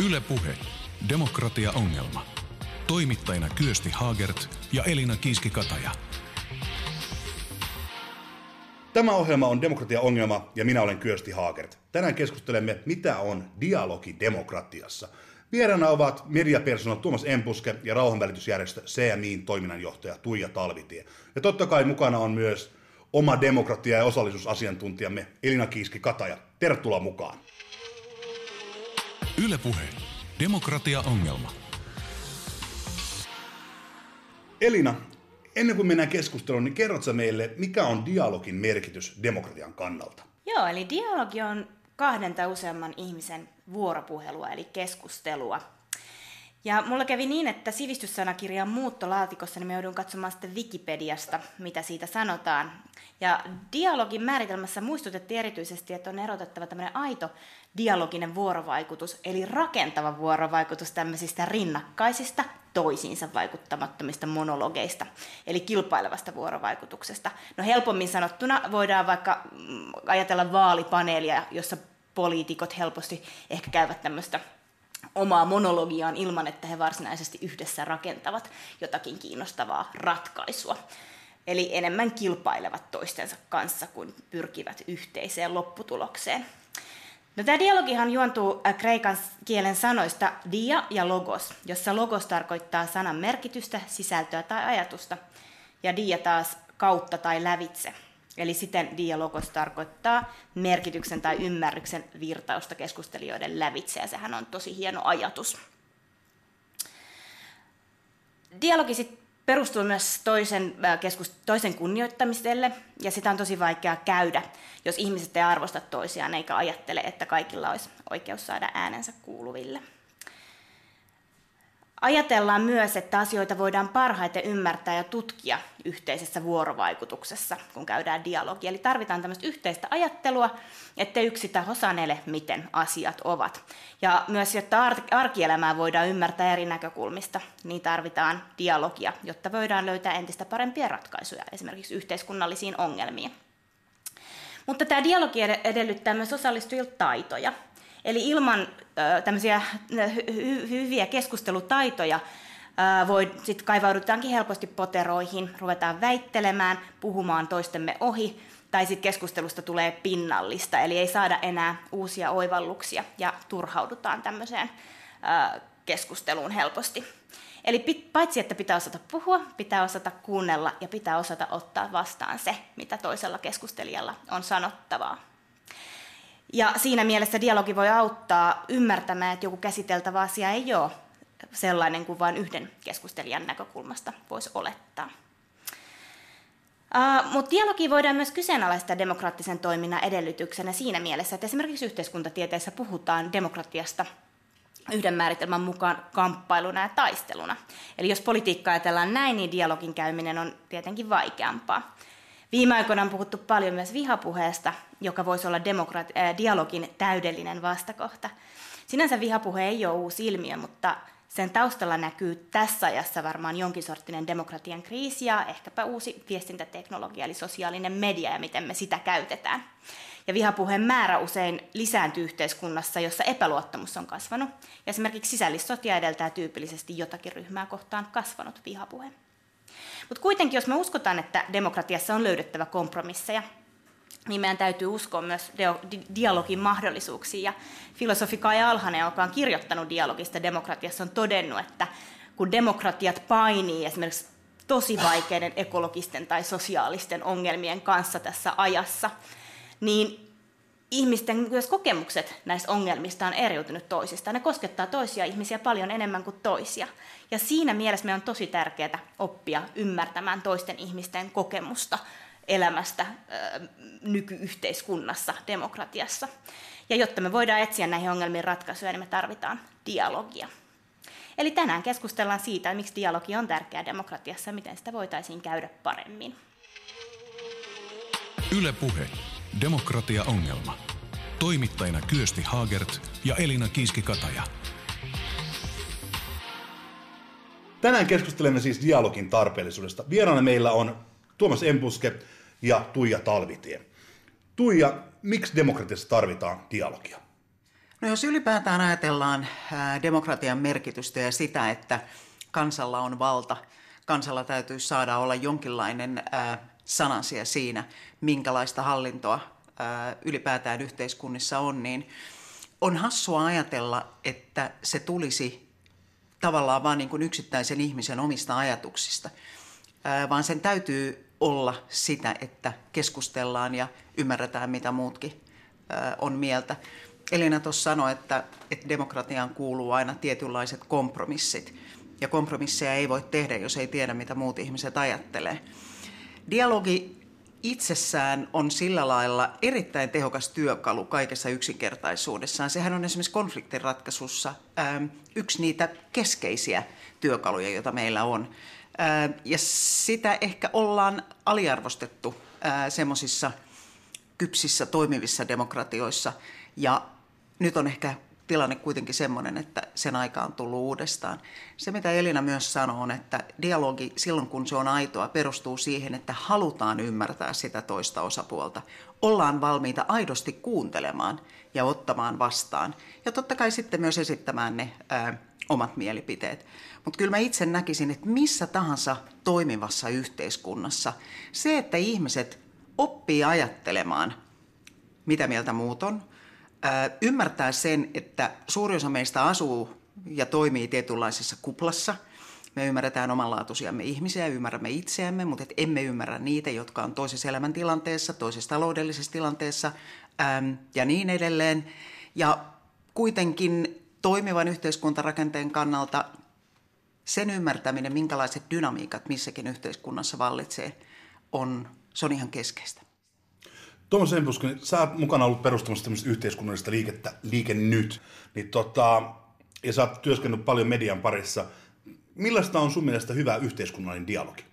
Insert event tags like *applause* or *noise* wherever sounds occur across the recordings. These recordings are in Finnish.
Yle Puhe. Demokratia-ongelma. Toimittajina Kyösti Haagert ja Elina Kiiski-Kataja. Tämä ohjelma on Demokratia-ongelma ja minä olen Kyösti Haagert. Tänään keskustelemme, mitä on dialogi demokratiassa. Vieraana ovat mediapersonal Tuomas Empuske ja rauhanvälitysjärjestö CMIin toiminnanjohtaja Tuija Talvitie. Ja totta kai mukana on myös oma demokratia- ja osallisuusasiantuntijamme Elina Kiiski-Kataja. Tervetuloa mukaan. Yle Puhe. Demokratia-ongelma. Elina, ennen kuin mennään keskusteluun, niin kerrotko meille, mikä on dialogin merkitys demokratian kannalta? Joo, eli dialogi on kahden tai useamman ihmisen vuoropuhelua, eli keskustelua. Ja mulla kävi niin, että sivistyssanakirjan muuttolaatikossa niin me joudun katsomaan sitten Wikipediasta, mitä siitä sanotaan. Ja dialogin määritelmässä muistutettiin erityisesti, että on erotettava tämmöinen aito dialoginen vuorovaikutus, eli rakentava vuorovaikutus tämmöisistä rinnakkaisista toisiinsa vaikuttamattomista monologeista, eli kilpailevasta vuorovaikutuksesta. No helpommin sanottuna voidaan vaikka mm, ajatella vaalipaneelia, jossa poliitikot helposti ehkä käyvät tämmöistä omaa monologiaan ilman, että he varsinaisesti yhdessä rakentavat jotakin kiinnostavaa ratkaisua. Eli enemmän kilpailevat toistensa kanssa kuin pyrkivät yhteiseen lopputulokseen. No, tämä dialogihan juontuu äh, kreikan kielen sanoista dia ja logos, jossa logos tarkoittaa sanan merkitystä, sisältöä tai ajatusta, ja dia taas kautta tai lävitse. Eli siten dialogos tarkoittaa merkityksen tai ymmärryksen virtausta keskustelijoiden lävitse, ja sehän on tosi hieno ajatus. Dialogi sit perustuu myös toisen, äh, keskus, toisen kunnioittamiselle, ja sitä on tosi vaikea käydä, jos ihmiset ei arvosta toisiaan eikä ajattele, että kaikilla olisi oikeus saada äänensä kuuluville. Ajatellaan myös, että asioita voidaan parhaiten ymmärtää ja tutkia yhteisessä vuorovaikutuksessa, kun käydään dialogia. Eli tarvitaan tämmöistä yhteistä ajattelua, ettei yksi taho sanele, miten asiat ovat. Ja myös, jotta arkielämää voidaan ymmärtää eri näkökulmista, niin tarvitaan dialogia, jotta voidaan löytää entistä parempia ratkaisuja esimerkiksi yhteiskunnallisiin ongelmiin. Mutta tämä dialogi edellyttää myös osallistujilta taitoja. Eli ilman tämmöisiä hy- hyviä keskustelutaitoja voi sitten kaivaudutaankin helposti poteroihin, ruvetaan väittelemään, puhumaan toistemme ohi, tai sitten keskustelusta tulee pinnallista, eli ei saada enää uusia oivalluksia ja turhaudutaan tämmöiseen keskusteluun helposti. Eli paitsi, että pitää osata puhua, pitää osata kuunnella ja pitää osata ottaa vastaan se, mitä toisella keskustelijalla on sanottavaa. Ja siinä mielessä dialogi voi auttaa ymmärtämään, että joku käsiteltävä asia ei ole sellainen kuin vain yhden keskustelijan näkökulmasta voisi olettaa. Uh, Mutta dialogi voidaan myös kyseenalaistaa demokraattisen toiminnan edellytyksenä siinä mielessä, että esimerkiksi yhteiskuntatieteessä puhutaan demokratiasta yhden määritelmän mukaan kamppailuna ja taisteluna. Eli jos politiikka ajatellaan näin, niin dialogin käyminen on tietenkin vaikeampaa. Viime aikoina on puhuttu paljon myös vihapuheesta, joka voisi olla demokrat- äh, dialogin täydellinen vastakohta. Sinänsä vihapuhe ei ole uusi ilmiö, mutta sen taustalla näkyy tässä ajassa varmaan jonkin sorttinen demokratian kriisi ja ehkäpä uusi viestintäteknologia, eli sosiaalinen media ja miten me sitä käytetään. Ja vihapuheen määrä usein lisääntyy yhteiskunnassa, jossa epäluottamus on kasvanut. Ja esimerkiksi sisällissotia edeltää tyypillisesti jotakin ryhmää kohtaan kasvanut vihapuhe. Mutta kuitenkin, jos me uskotaan, että demokratiassa on löydettävä kompromisseja, niin meidän täytyy uskoa myös dialogin mahdollisuuksiin. Ja filosofi Kai Alhanen, joka on kirjoittanut dialogista demokratiassa, on todennut, että kun demokratiat painii esimerkiksi tosi vaikeiden ekologisten tai sosiaalisten ongelmien kanssa tässä ajassa, niin ihmisten myös kokemukset näistä ongelmista on eriytynyt toisistaan. Ne koskettaa toisia ihmisiä paljon enemmän kuin toisia. Ja siinä mielessä meidän on tosi tärkeää oppia ymmärtämään toisten ihmisten kokemusta elämästä nykyyhteiskunnassa, demokratiassa. Ja jotta me voidaan etsiä näihin ongelmiin ratkaisuja, niin me tarvitaan dialogia. Eli tänään keskustellaan siitä, miksi dialogi on tärkeää demokratiassa ja miten sitä voitaisiin käydä paremmin. Yle Puhe. Demokratia-ongelma. Toimittajina Kyösti Haagert ja Elina Kiiski-Kataja. Tänään keskustelemme siis dialogin tarpeellisuudesta. Vieraana meillä on Tuomas Empuske ja Tuija Talvitie. Tuija, miksi demokratiassa tarvitaan dialogia? No jos ylipäätään ajatellaan demokratian merkitystä ja sitä, että kansalla on valta, kansalla täytyy saada olla jonkinlainen sanasia siinä, minkälaista hallintoa ylipäätään yhteiskunnissa on, niin on hassua ajatella, että se tulisi tavallaan vain niin yksittäisen ihmisen omista ajatuksista, vaan sen täytyy olla sitä, että keskustellaan ja ymmärretään, mitä muutkin on mieltä. Elina tuossa sanoi, että, että demokratiaan kuuluu aina tietynlaiset kompromissit. Ja kompromisseja ei voi tehdä, jos ei tiedä, mitä muut ihmiset ajattelee. Dialogi itsessään on sillä lailla erittäin tehokas työkalu kaikessa yksinkertaisuudessaan. Sehän on esimerkiksi konfliktinratkaisussa ähm, yksi niitä keskeisiä työkaluja, joita meillä on. Ähm, ja sitä ehkä ollaan aliarvostettu äh, semmoisissa kypsissä toimivissa demokratioissa. Ja nyt on ehkä tilanne kuitenkin semmoinen, että sen aika on tullut uudestaan. Se, mitä Elina myös sanoo, on, että dialogi silloin, kun se on aitoa, perustuu siihen, että halutaan ymmärtää sitä toista osapuolta. Ollaan valmiita aidosti kuuntelemaan ja ottamaan vastaan. Ja totta kai sitten myös esittämään ne ää, omat mielipiteet. Mutta kyllä mä itse näkisin, että missä tahansa toimivassa yhteiskunnassa se, että ihmiset oppii ajattelemaan, mitä mieltä muut on – ymmärtää sen, että suuri osa meistä asuu ja toimii tietynlaisessa kuplassa. Me ymmärretään omanlaatuisiamme ihmisiä, ymmärrämme itseämme, mutta et emme ymmärrä niitä, jotka on toisessa elämäntilanteessa, toisessa taloudellisessa tilanteessa äm, ja niin edelleen. Ja kuitenkin toimivan yhteiskuntarakenteen kannalta sen ymmärtäminen, minkälaiset dynamiikat missäkin yhteiskunnassa vallitsee, on, se on ihan keskeistä. Tuomas Empuskin, sä oot mukana ollut perustamassa tämmöistä yhteiskunnallista liikettä, Liike Nyt, niin tota, ja sä oot työskennellyt paljon median parissa. Millaista on sun mielestä hyvä yhteiskunnallinen dialogi?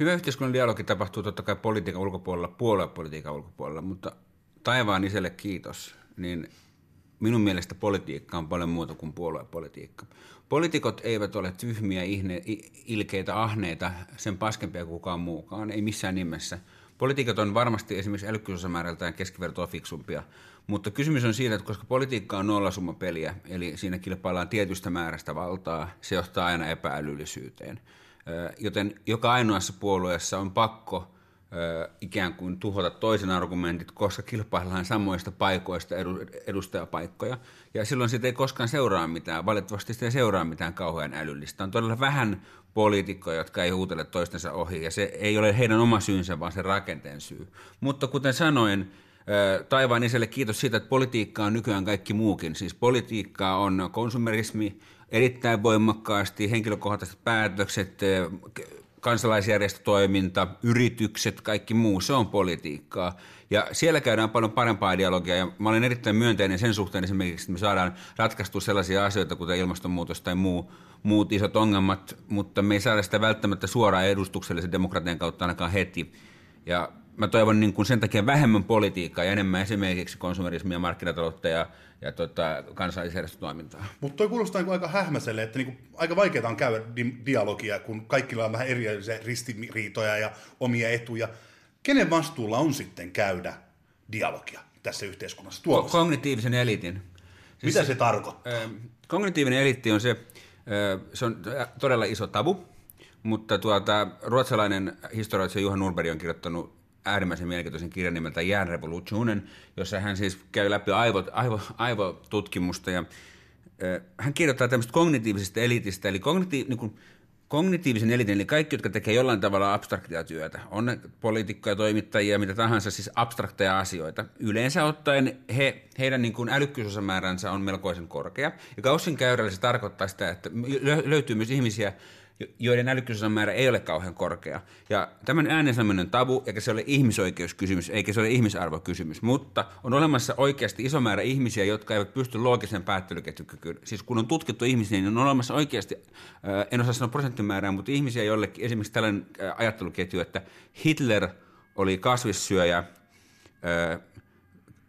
Hyvä yhteiskunnallinen dialogi tapahtuu totta kai politiikan ulkopuolella, puoluepolitiikan ulkopuolella, mutta taivaan iselle kiitos, niin minun mielestä politiikka on paljon muuta kuin puoluepolitiikka. Poliitikot eivät ole tyhmiä, ihne, ilkeitä, ahneita, sen paskempia kuin kukaan muukaan, ei missään nimessä – Politiikat on varmasti esimerkiksi älykkyysosamäärältään keskivertoa fiksumpia, mutta kysymys on siitä, että koska politiikka on nollasumma peliä, eli siinä kilpaillaan tietystä määrästä valtaa, se johtaa aina epäälyllisyyteen. Joten joka ainoassa puolueessa on pakko ikään kuin tuhota toisen argumentit, koska kilpaillaan samoista paikoista edustajapaikkoja. Ja silloin siitä ei koskaan seuraa mitään, valitettavasti sitä ei seuraa mitään kauhean älyllistä. On todella vähän poliitikkoja, jotka ei huutele toistensa ohi, ja se ei ole heidän oma syynsä, vaan se rakenteen syy. Mutta kuten sanoin, taivaan isälle kiitos siitä, että politiikka on nykyään kaikki muukin. Siis politiikka on konsumerismi erittäin voimakkaasti, henkilökohtaiset päätökset, kansalaisjärjestötoiminta, yritykset, kaikki muu, se on politiikkaa. Ja siellä käydään paljon parempaa dialogia ja mä olen erittäin myönteinen sen suhteen esimerkiksi, että me saadaan ratkaistua sellaisia asioita, kuten ilmastonmuutos tai muu, muut isot ongelmat, mutta me ei saada sitä välttämättä suoraan edustuksellisen demokratian kautta ainakaan heti. Ja mä toivon niin kuin sen takia vähemmän politiikkaa ja enemmän esimerkiksi konsumerismia, markkinataloutta ja, ja tota, kansallisjärjestötoimintaa. Mutta toi kuulostaa niin aika hähmäselle, että niin kuin, aika vaikeaa on käydä di- dialogia, kun kaikilla on vähän erilaisia ristiriitoja ja omia etuja. Kenen vastuulla on sitten käydä dialogia tässä yhteiskunnassa? Ko- kognitiivisen elitin. Siis Mitä se, tarkoittaa? Kognitiivinen eliitti on se, se on todella iso tabu, mutta tuota, ruotsalainen historioitsija Juha Nurberg on kirjoittanut äärimmäisen mielenkiintoisen kirjan nimeltä Järnrevolutionen, jossa hän siis käy läpi aivo, aivo, aivotutkimusta ja hän kirjoittaa tämmöistä kognitiivisesta elitistä, eli kognitiiv, niin kuin, kognitiivisen elitin, eli kaikki, jotka tekee jollain tavalla abstraktia työtä, on ne poliitikkoja, toimittajia, mitä tahansa, siis abstrakteja asioita. Yleensä ottaen he, heidän niin kuin älykkyysosamääränsä on melkoisen korkea, ja Gaussin käyrällä se tarkoittaa sitä, että löytyy myös ihmisiä, joiden määrä ei ole kauhean korkea. Ja tämän äänen sanominen tabu, eikä se ole ihmisoikeuskysymys, eikä se ole ihmisarvokysymys, mutta on olemassa oikeasti iso määrä ihmisiä, jotka eivät pysty loogisen päättelyketjukykyyn. Siis kun on tutkittu ihmisiä, niin on olemassa oikeasti, en osaa sanoa prosenttimäärää, mutta ihmisiä, joille esimerkiksi tällainen ajatteluketju, että Hitler oli kasvissyöjä,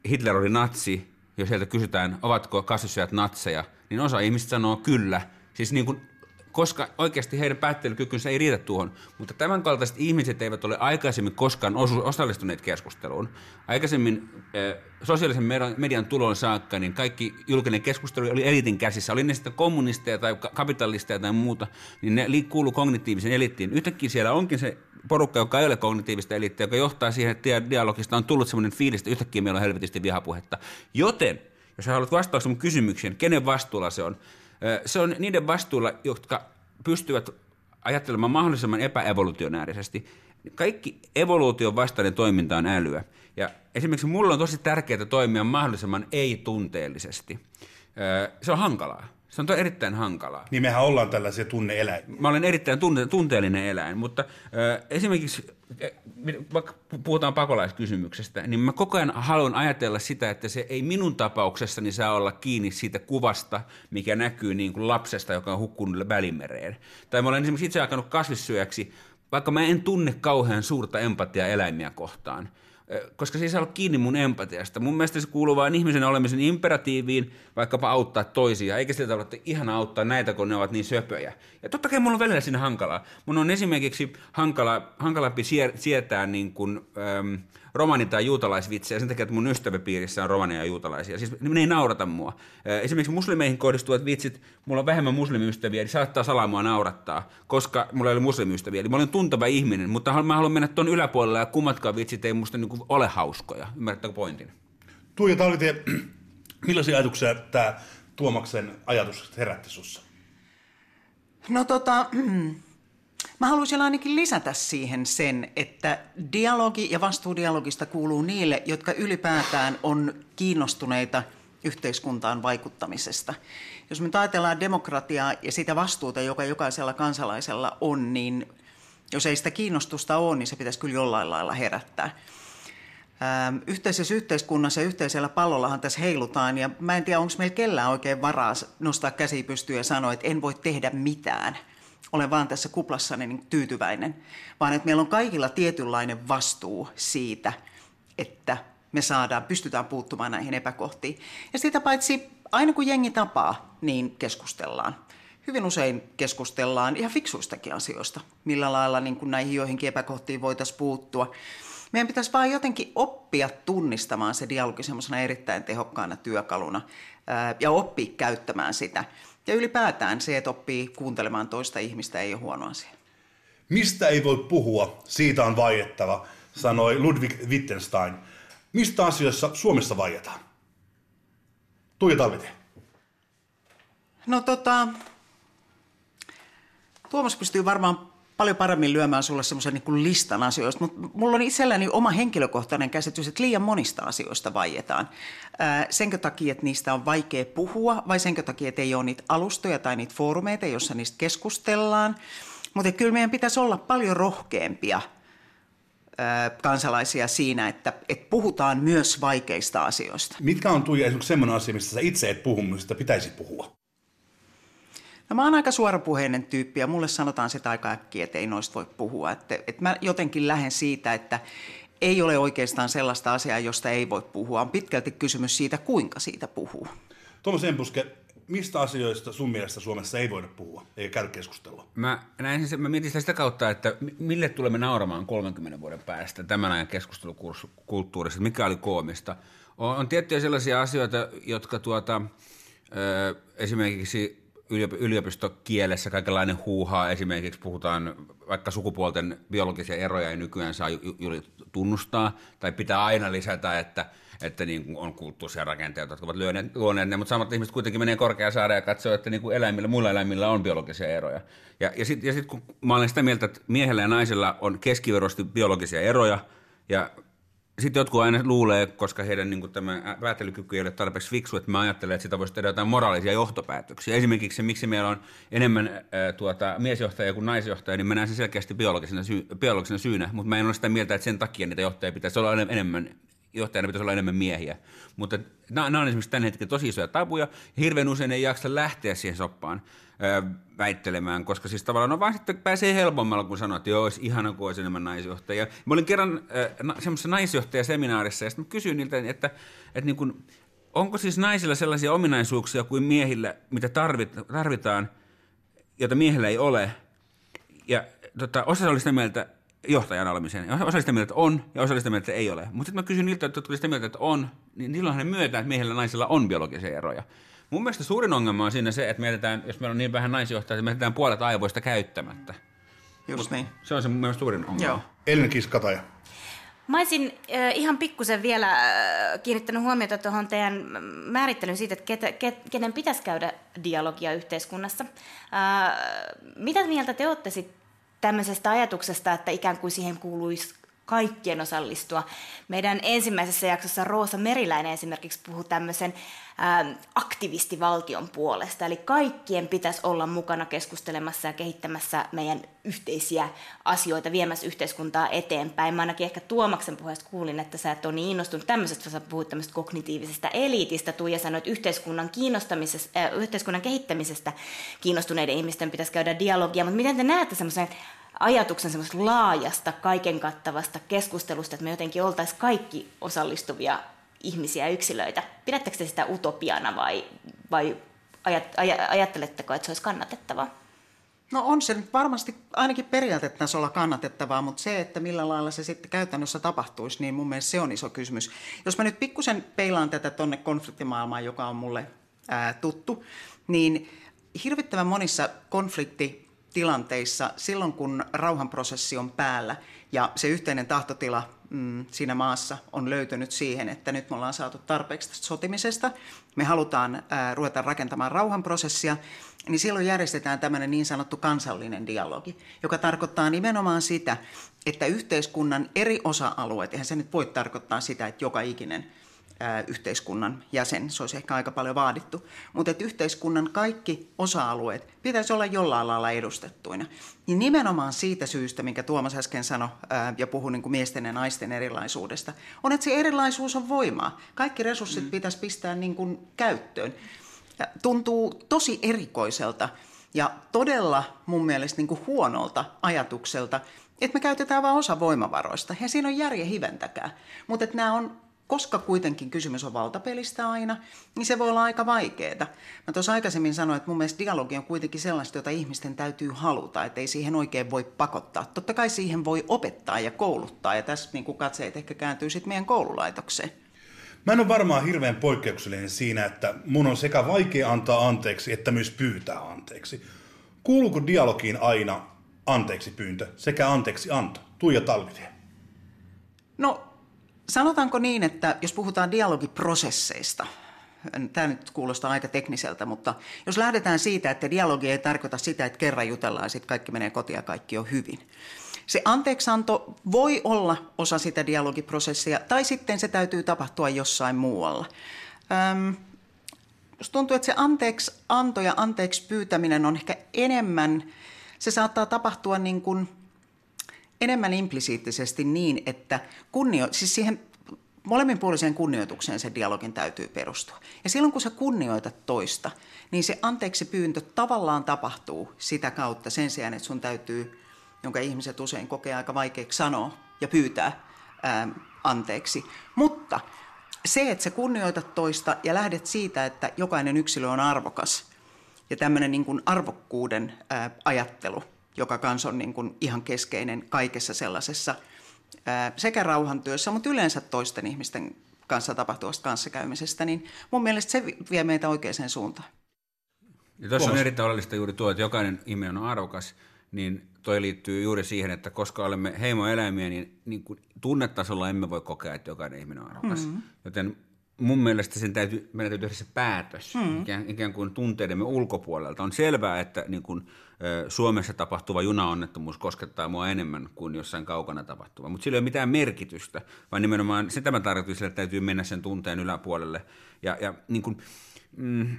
Hitler oli natsi, jos sieltä kysytään, ovatko kasvissyöjät natseja, niin osa ihmistä sanoo kyllä. Siis niin kuin koska oikeasti heidän päättelykykynsä ei riitä tuohon. Mutta tämänkaltaiset ihmiset eivät ole aikaisemmin koskaan osallistuneet keskusteluun. Aikaisemmin äh, sosiaalisen median tulon saakka, niin kaikki julkinen keskustelu oli elitin käsissä. Oli ne sitten kommunisteja tai kapitalisteja tai muuta, niin ne kuulu kognitiivisen elittiin. Yhtäkkiä siellä onkin se porukka, joka ei ole kognitiivista eliittiä, joka johtaa siihen, että dialogista on tullut sellainen fiilis, että yhtäkkiä meillä on helvetisti vihapuhetta. Joten, jos haluat vastauksen mun kysymykseen, kenen vastuulla se on? Se on niiden vastuulla, jotka pystyvät ajattelemaan mahdollisimman epäevolutionäärisesti. Kaikki evoluution vastainen toiminta on älyä. Ja esimerkiksi mulla on tosi tärkeää toimia mahdollisimman ei-tunteellisesti. Se on hankalaa. Se on erittäin hankalaa. Niin mehän ollaan tällaisia tunneeläimiä. Mä olen erittäin tunte- tunteellinen eläin, mutta äh, esimerkiksi vaikka puhutaan pakolaiskysymyksestä, niin mä koko ajan haluan ajatella sitä, että se ei minun tapauksessani saa olla kiinni siitä kuvasta, mikä näkyy niin kuin lapsesta, joka on hukkunut välimereen. Tai mä olen esimerkiksi itse alkanut kasvissyöjäksi, vaikka mä en tunne kauhean suurta empatiaa eläimiä kohtaan – koska se ei saa olla kiinni mun empatiasta. Mun mielestä se kuuluu vain ihmisen olemisen imperatiiviin, vaikkapa auttaa toisia, eikä sitä tavalla, että ihana auttaa näitä, kun ne ovat niin söpöjä. Ja totta kai mulla on välillä siinä hankalaa. Mun on esimerkiksi hankala, hankalampi sietää niin kuin, ähm, romani- tai juutalaisvitsejä sen takia, että mun ystäväpiirissä on romania ja juutalaisia. Siis ne ei naurata mua. Esimerkiksi muslimeihin kohdistuvat vitsit, mulla on vähemmän muslimiystäviä, eli saattaa salaa mua naurattaa, koska mulla ei ole muslimiystäviä. Eli mä olen tuntava ihminen, mutta mä haluan mennä tuon yläpuolelle ja kummatkaan vitsit ei musta niinku ole hauskoja. Ymmärrättekö pointin? Tuija Talvitie, *clears throat* millaisia ajatuksia tämä Tuomaksen ajatus herätti sussa? No tota, *clears throat* Mä haluaisin ainakin lisätä siihen sen, että dialogi ja vastuudialogista kuuluu niille, jotka ylipäätään on kiinnostuneita yhteiskuntaan vaikuttamisesta. Jos me ajatellaan demokratiaa ja sitä vastuuta, joka jokaisella kansalaisella on, niin jos ei sitä kiinnostusta ole, niin se pitäisi kyllä jollain lailla herättää. Yhteisessä yhteiskunnassa ja yhteisellä pallollahan tässä heilutaan ja mä en tiedä, onko meillä kellään oikein varaa nostaa käsi pystyyn ja sanoa, että en voi tehdä mitään – olen vaan tässä kuplassani niin tyytyväinen, vaan että meillä on kaikilla tietynlainen vastuu siitä, että me saadaan, pystytään puuttumaan näihin epäkohtiin. Ja sitä paitsi aina kun jengi tapaa, niin keskustellaan. Hyvin usein keskustellaan ihan fiksuistakin asioista, millä lailla niin kuin näihin joihinkin epäkohtiin voitaisiin puuttua. Meidän pitäisi vain jotenkin oppia tunnistamaan se dialogi semmoisena erittäin tehokkaana työkaluna ja oppia käyttämään sitä. Ja ylipäätään se, että oppii kuuntelemaan toista ihmistä, ei ole huono asia. Mistä ei voi puhua, siitä on vaiettava, sanoi Ludwig Wittgenstein. Mistä asioissa Suomessa vaietaan? Tuija Talvite. No tota, Tuomas pystyy varmaan paljon paremmin lyömään sulle semmoisen niin listan asioista, mutta mulla on itselläni oma henkilökohtainen käsitys, että liian monista asioista vaietaan. Ää, senkö takia, että niistä on vaikea puhua vai senkö takia, että ei ole niitä alustoja tai niitä foorumeita, joissa niistä keskustellaan. Mutta kyllä meidän pitäisi olla paljon rohkeampia kansalaisia siinä, että, että puhutaan myös vaikeista asioista. Mitkä on Tuija esimerkiksi sellainen asia, mistä sä itse et puhu, mistä pitäisi puhua? No mä oon aika suorapuheinen tyyppi ja mulle sanotaan sitä aika äkkiä, että ei noista voi puhua. Että, että mä jotenkin lähden siitä, että ei ole oikeastaan sellaista asiaa, josta ei voi puhua. On pitkälti kysymys siitä, kuinka siitä puhuu. Tuomas Empuske, mistä asioista sun mielestä Suomessa ei voida puhua, ei käydä keskustelua? Mä, näin, siis, mä mietin sitä, sitä kautta, että mille tulemme nauramaan 30 vuoden päästä tämän ajan keskustelukulttuurissa, mikä oli koomista. On, on tiettyjä sellaisia asioita, jotka tuota, ö, esimerkiksi yliopistokielessä kaikenlainen huuhaa. Esimerkiksi puhutaan, vaikka sukupuolten biologisia eroja ei nykyään saa tunnustaa, tai pitää aina lisätä, että, että niin kuin on kulttuurisia rakenteita, jotka ovat luoneet ne, mutta samat ihmiset kuitenkin menee saada ja katsoo, että niin kuin eläimillä, muilla eläimillä on biologisia eroja. Ja, ja sitten ja sit, kun mä olen sitä mieltä, että miehellä ja naisella on keskiverosti biologisia eroja, ja sitten jotkut aina luulee, koska heidän niin tämä päättelykyky ei ole tarpeeksi fiksu, että mä ajattelen, että sitä voisi tehdä jotain moraalisia johtopäätöksiä. Esimerkiksi se, miksi meillä on enemmän äh, tuota, miesjohtajia kuin naisjohtajia, niin mä näen sen selkeästi biologisena, syy, biologisena syynä, mutta mä en ole sitä mieltä, että sen takia niitä johtajia pitäisi olla enemmän johtajana pitäisi olla enemmän miehiä. Mutta nämä on esimerkiksi tämän hetken tosi isoja tabuja, ja hirveän usein ei jaksa lähteä siihen soppaan väittelemään, koska siis tavallaan no vaan sitten pääsee helpommalla, kun sanoo, että joo, olisi ihana, kun olisi enemmän naisjohtajia. Mä olin kerran äh, semmoisessa naisjohtajaseminaarissa, ja sitten mä kysyin niiltä, että, että, että niin kuin, onko siis naisilla sellaisia ominaisuuksia kuin miehillä, mitä tarvit, tarvitaan, jota miehellä ei ole. Ja tota, osa oli sitä mieltä johtajan olemiseen. Osa oli sitä mieltä, että on, ja osa oli sitä mieltä, että ei ole. Mutta sitten mä kysyn niiltä, jotka oli sitä mieltä, että on, niin niilloin ne myöntää, että miehillä ja naisilla on biologisia eroja. Mun mielestä suurin ongelma on siinä se, että me jätetään, jos meillä on niin vähän naisjohtajia, että me jätetään puolet aivoista käyttämättä. Just niin. Se on se mun mielestä suurin ongelma. Joo. Elina Kiskataja. Mä olisin äh, ihan pikkusen vielä äh, kiinnittänyt huomiota tuohon teidän määrittelyyn siitä, että ketä, ket, kenen pitäisi käydä dialogia yhteiskunnassa. Äh, mitä mieltä te olette sit tämmöisestä ajatuksesta, että ikään kuin siihen kuuluisi kaikkien osallistua. Meidän ensimmäisessä jaksossa Roosa Meriläinen esimerkiksi puhui tämmöisen ä, aktivistivaltion puolesta, eli kaikkien pitäisi olla mukana keskustelemassa ja kehittämässä meidän yhteisiä asioita, viemässä yhteiskuntaa eteenpäin. Mä ainakin ehkä Tuomaksen puheesta kuulin, että sä et ole niin innostunut tämmöisestä, sä puhuit tämmöisestä kognitiivisesta eliitistä, Tuija sanoi, että yhteiskunnan, kiinnostamisesta, äh, yhteiskunnan kehittämisestä kiinnostuneiden ihmisten pitäisi käydä dialogia, mutta miten te näette semmoisen ajatuksen semmoista laajasta, kaiken kattavasta keskustelusta, että me jotenkin oltaisiin kaikki osallistuvia ihmisiä ja yksilöitä. Pidättekö te sitä utopiana vai, vai ajat, aj, ajatteletteko, että se olisi kannatettavaa? No on se nyt varmasti ainakin periaatetasolla kannatettavaa, mutta se, että millä lailla se sitten käytännössä tapahtuisi, niin mun mielestä se on iso kysymys. Jos mä nyt pikkusen peilaan tätä tonne konfliktimaailmaan, joka on mulle ää, tuttu, niin hirvittävän monissa konflikti tilanteissa, silloin kun rauhanprosessi on päällä ja se yhteinen tahtotila mm, siinä maassa on löytynyt siihen, että nyt me ollaan saatu tarpeeksi tästä sotimisesta, me halutaan ää, ruveta rakentamaan rauhanprosessia, niin silloin järjestetään tämmöinen niin sanottu kansallinen dialogi, joka tarkoittaa nimenomaan sitä, että yhteiskunnan eri osa-alueet, eihän se nyt voi tarkoittaa sitä, että joka ikinen yhteiskunnan jäsen. Se olisi ehkä aika paljon vaadittu. Mutta että yhteiskunnan kaikki osa-alueet pitäisi olla jollain lailla edustettuina. Niin nimenomaan siitä syystä, minkä Tuomas äsken sanoi ja puhui niin kuin miesten ja naisten erilaisuudesta, on, että se erilaisuus on voimaa. Kaikki resurssit mm. pitäisi pistää niin kuin käyttöön. Ja tuntuu tosi erikoiselta ja todella mun mielestä niin kuin huonolta ajatukselta, että me käytetään vain osa voimavaroista. Ja siinä on järjen hiventäkään. Mutta nämä on koska kuitenkin kysymys on valtapelistä aina, niin se voi olla aika vaikeaa. Mä tuossa aikaisemmin sanoin, että mun mielestä dialogi on kuitenkin sellaista, jota ihmisten täytyy haluta, että ei siihen oikein voi pakottaa. Totta kai siihen voi opettaa ja kouluttaa, ja tässä niin kuin katseet ehkä kääntyy sitten meidän koululaitokseen. Mä en ole varmaan hirveän poikkeuksellinen siinä, että mun on sekä vaikea antaa anteeksi, että myös pyytää anteeksi. Kuuluuko dialogiin aina anteeksi pyyntö sekä anteeksi anto? Tuija Talvitie. No Sanotaanko niin, että jos puhutaan dialogiprosesseista, tämä nyt kuulostaa aika tekniseltä, mutta jos lähdetään siitä, että dialogi ei tarkoita sitä, että kerran jutellaan ja sitten kaikki menee kotiin ja kaikki on hyvin. Se anteeksanto voi olla osa sitä dialogiprosessia, tai sitten se täytyy tapahtua jossain muualla. Öm, jos tuntuu, että se anteeksi anto ja anteeksi pyytäminen on ehkä enemmän, se saattaa tapahtua niin kuin – enemmän implisiittisesti niin, että kunnio, siis siihen molemminpuoliseen kunnioitukseen se dialogin täytyy perustua. Ja silloin kun sä kunnioitat toista, niin se anteeksi pyyntö tavallaan tapahtuu sitä kautta sen sijaan, että sun täytyy, jonka ihmiset usein kokee aika vaikeaksi sanoa ja pyytää ää, anteeksi. Mutta se, että sä kunnioitat toista ja lähdet siitä, että jokainen yksilö on arvokas ja tämmöinen niin arvokkuuden ää, ajattelu – joka kanssa on niin kuin ihan keskeinen kaikessa sellaisessa sekä rauhantyössä, mutta yleensä toisten ihmisten kanssa tapahtuvasta kanssakäymisestä, niin mun mielestä se vie meitä oikeaan suuntaan. Ja tuossa on erittäin oleellista juuri tuo, että jokainen ihminen on arvokas, niin toi liittyy juuri siihen, että koska olemme heimoeläimiä, niin, niin kuin tunnetasolla emme voi kokea, että jokainen ihminen on arvokas. Mm-hmm. Joten mun mielestä sen täytyy, meidän täytyy tehdä se päätös mm. ikään, ikään kuin tunteidemme ulkopuolelta. On selvää, että niin kuin, Suomessa tapahtuva junaonnettomuus koskettaa mua enemmän kuin jossain kaukana tapahtuva. Mutta sillä ei ole mitään merkitystä, vaan nimenomaan sitä mä tarkoitin, että täytyy mennä sen tunteen yläpuolelle. Ja, ja niin kuin, mm,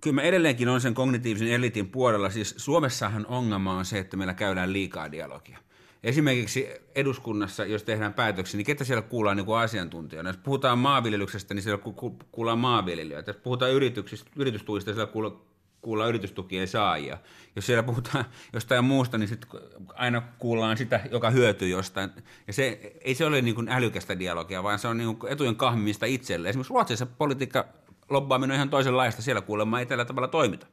kyllä mä edelleenkin on sen kognitiivisen elitin puolella. Siis Suomessahan ongelma on se, että meillä käydään liikaa dialogia. Esimerkiksi eduskunnassa, jos tehdään päätöksiä, niin ketä siellä kuullaan niin kuin asiantuntijana? Jos puhutaan maanviljelyksestä, niin siellä ku- kuullaan maanviljelijöitä. Jos puhutaan yrityksistä, yritystuista, siellä kuullaan kuulla yritystukien saajia. Jos siellä puhutaan *laughs* jostain muusta, niin sitten aina kuullaan sitä, joka hyötyy jostain. Ja se, ei se ole niin kuin älykästä dialogia, vaan se on niin kuin etujen kahmimista itselle. Esimerkiksi Ruotsissa politiikka lobbaaminen on ihan toisenlaista. Siellä kuulemma ei tällä tavalla toimita.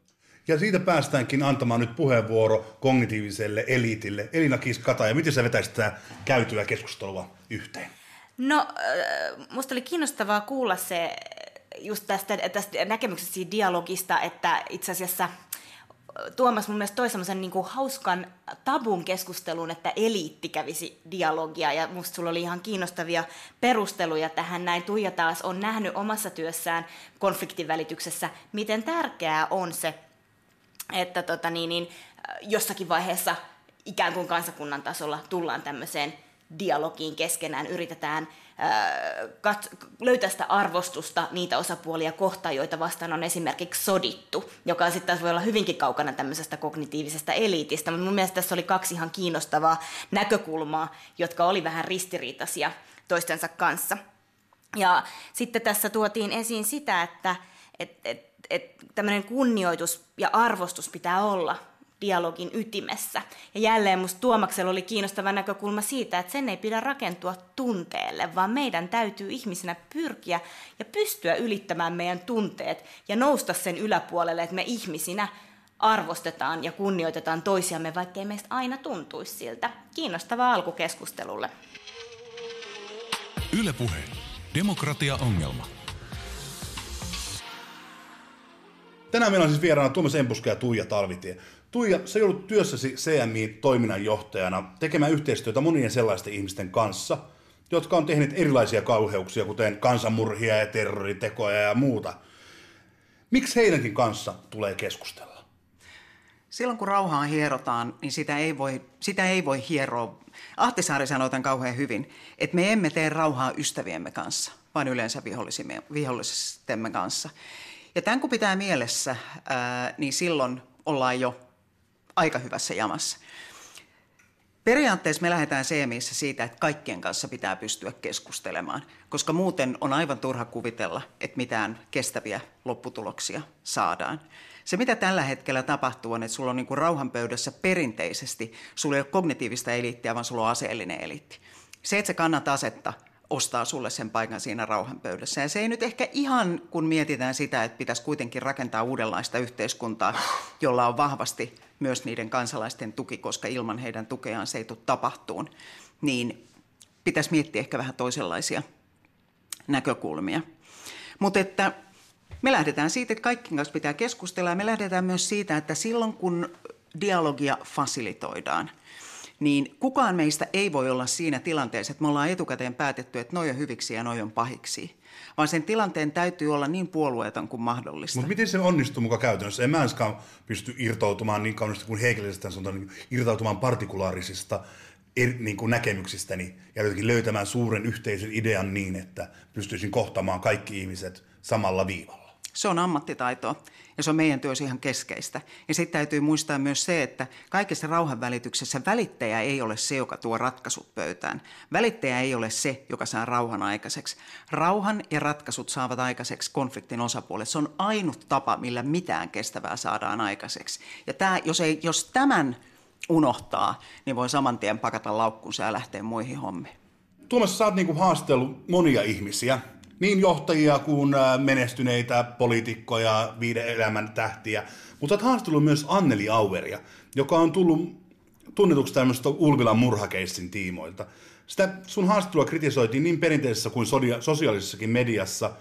Ja siitä päästäänkin antamaan nyt puheenvuoro kognitiiviselle eliitille. Elina Kiskata, ja miten sä vetäisit tätä käytyä keskustelua yhteen? No, äh, musta oli kiinnostavaa kuulla se just tästä, tästä näkemyksestä dialogista, että itse asiassa – Tuomas mun mielestä toi semmoisen niin hauskan tabun keskustelun, että eliitti kävisi dialogia, ja musta sulla oli ihan kiinnostavia perusteluja tähän näin. Tuija taas on nähnyt omassa työssään konfliktin välityksessä, miten tärkeää on se, että tota niin, niin, jossakin vaiheessa ikään kuin kansakunnan tasolla tullaan tämmöiseen dialogiin keskenään, yritetään kat- löytää sitä arvostusta niitä osapuolia kohtaan, joita vastaan on esimerkiksi sodittu, joka sitten taas voi olla hyvinkin kaukana tämmöisestä kognitiivisesta eliitistä, mutta mun mielestä tässä oli kaksi ihan kiinnostavaa näkökulmaa, jotka oli vähän ristiriitaisia toistensa kanssa. Ja sitten tässä tuotiin esiin sitä, että et, et, et tämmöinen kunnioitus ja arvostus pitää olla dialogin ytimessä. Ja jälleen musta Tuomaksella oli kiinnostava näkökulma siitä, että sen ei pidä rakentua tunteelle, vaan meidän täytyy ihmisenä pyrkiä ja pystyä ylittämään meidän tunteet ja nousta sen yläpuolelle, että me ihmisinä arvostetaan ja kunnioitetaan toisiamme, vaikkei meistä aina tuntuisi siltä. Kiinnostavaa alku keskustelulle. Ylepuhe. Demokratia-ongelma. Tänään meillä on siis vieraana Tuomas Empuska ja Tuija Talvitie. Tuija, sä joudut työssäsi CMI-toiminnanjohtajana tekemään yhteistyötä monien sellaisten ihmisten kanssa, jotka on tehneet erilaisia kauheuksia, kuten kansanmurhia ja terroritekoja ja muuta. Miksi heidänkin kanssa tulee keskustella? Silloin kun rauhaa hierotaan, niin sitä ei voi, sitä ei voi hieroa. Ahtisaari sanoi tämän kauhean hyvin, että me emme tee rauhaa ystäviemme kanssa, vaan yleensä vihollisemme kanssa. Ja tämän kun pitää mielessä, ää, niin silloin ollaan jo aika hyvässä jamassa. Periaatteessa me lähdetään CMIssä siitä, että kaikkien kanssa pitää pystyä keskustelemaan, koska muuten on aivan turha kuvitella, että mitään kestäviä lopputuloksia saadaan. Se, mitä tällä hetkellä tapahtuu, on, että sulla on niin kuin rauhanpöydässä perinteisesti, sulla ei ole kognitiivista eliittiä, vaan sulla on aseellinen eliitti. Se, että sä kannat asetta, ostaa sulle sen paikan siinä rauhanpöydässä. Ja se ei nyt ehkä ihan, kun mietitään sitä, että pitäisi kuitenkin rakentaa uudenlaista yhteiskuntaa, jolla on vahvasti myös niiden kansalaisten tuki, koska ilman heidän tukeaan se ei tule tapahtuun, niin pitäisi miettiä ehkä vähän toisenlaisia näkökulmia. Mutta että me lähdetään siitä, että kaikkien kanssa pitää keskustella ja me lähdetään myös siitä, että silloin kun dialogia fasilitoidaan – niin kukaan meistä ei voi olla siinä tilanteessa, että me ollaan etukäteen päätetty, että noi on hyviksi ja noi on pahiksi. Vaan sen tilanteen täytyy olla niin puolueeton kuin mahdollista. Mutta miten se onnistuu mukaan käytännössä? En mä enskaan pysty irtautumaan niin kauniisti kuin Hegelistä sanotaan, niin irtautumaan partikulaarisista eri, niin kuin näkemyksistäni ja jotenkin löytämään suuren yhteisen idean niin, että pystyisin kohtamaan kaikki ihmiset samalla viivalla. Se on ammattitaitoa ja se on meidän työssä ihan keskeistä. Ja sitten täytyy muistaa myös se, että kaikessa rauhanvälityksessä välittäjä ei ole se, joka tuo ratkaisut pöytään. Välittäjä ei ole se, joka saa rauhan aikaiseksi. Rauhan ja ratkaisut saavat aikaiseksi konfliktin osapuolet. Se on ainut tapa, millä mitään kestävää saadaan aikaiseksi. Ja tämä, jos, ei, jos tämän unohtaa, niin voi saman tien pakata laukkunsa ja lähteä muihin hommiin. Tuomas, sä oot niinku haastellut monia ihmisiä niin johtajia kuin äh, menestyneitä poliitikkoja, viiden elämän tähtiä. Mutta olet haastellut myös Anneli Aueria, joka on tullut tunnetuksi tämmöistä Ulvilan murhakeissin tiimoilta. Sitä sun haastattelua kritisoitiin niin perinteisessä kuin sosiaalisessakin mediassa,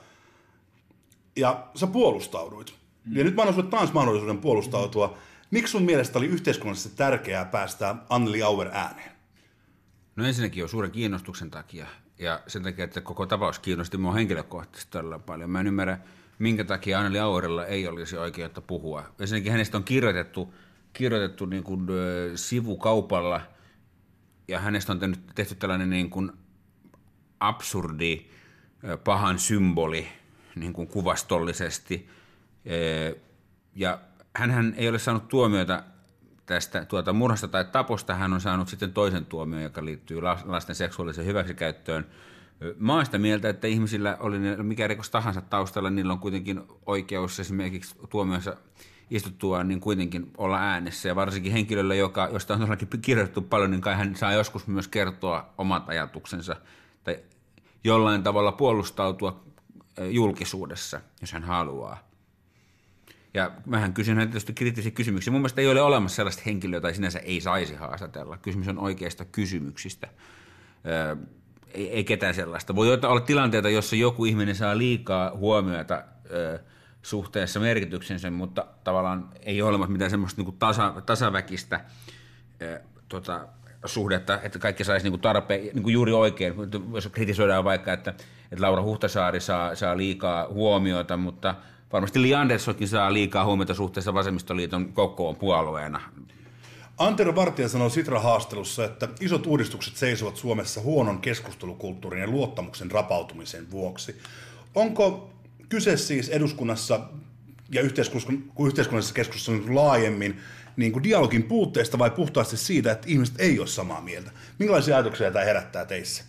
ja sä puolustauduit. Mm. Ja nyt mä annan sulle taas mahdollisuuden puolustautua. Miksi sun mielestä oli yhteiskunnallisesti tärkeää päästä Anneli Auer ääneen? No ensinnäkin jo suuren kiinnostuksen takia ja sen takia, että koko tapaus kiinnosti minua henkilökohtaisesti todella paljon. Mä en ymmärrä, minkä takia Anneli Aurella ei olisi oikeutta puhua. Ensinnäkin hänestä on kirjoitettu, kirjoitettu niin kuin, sivukaupalla, ja hänestä on tehty, tehty tällainen niin kuin absurdi pahan symboli niin kuin kuvastollisesti. Ja hän ei ole saanut tuomioita tästä tuota murhasta tai taposta hän on saanut sitten toisen tuomion, joka liittyy lasten seksuaaliseen hyväksikäyttöön. Mä oon sitä mieltä, että ihmisillä oli mikä rikos tahansa taustalla, niillä on kuitenkin oikeus esimerkiksi tuomiossa istuttua niin kuitenkin olla äänessä. Ja varsinkin henkilöllä, joka, josta on todellakin kirjoitettu paljon, niin kai hän saa joskus myös kertoa omat ajatuksensa tai jollain tavalla puolustautua julkisuudessa, jos hän haluaa. Ja mähän kysyn tietysti kriittisiä kysymyksiä. Mun mielestä ei ole olemassa sellaista henkilöä, jota sinänsä ei saisi haastatella. Kysymys on oikeista kysymyksistä. Öö, ei, ei ketään sellaista. Voi olla tilanteita, jossa joku ihminen saa liikaa huomiota öö, suhteessa merkityksensä, mutta tavallaan ei ole olemassa mitään semmoista niin tasa, tasaväkistä öö, tota, suhdetta, että kaikki saisi niin tarpeen, niin kuin juuri oikein, jos kritisoidaan vaikka, että, että Laura Huhtasaari saa, saa liikaa huomiota, mutta varmasti Li Anderssonkin saa liikaa huomiota suhteessa vasemmistoliiton kokoon puolueena. Antero Vartija sanoi Sitra-haastelussa, että isot uudistukset seisovat Suomessa huonon keskustelukulttuurin ja luottamuksen rapautumisen vuoksi. Onko kyse siis eduskunnassa ja yhteiskunnallisessa keskustelussa laajemmin niin kuin dialogin puutteesta vai puhtaasti siitä, että ihmiset ei ole samaa mieltä? Minkälaisia ajatuksia tämä herättää teissä?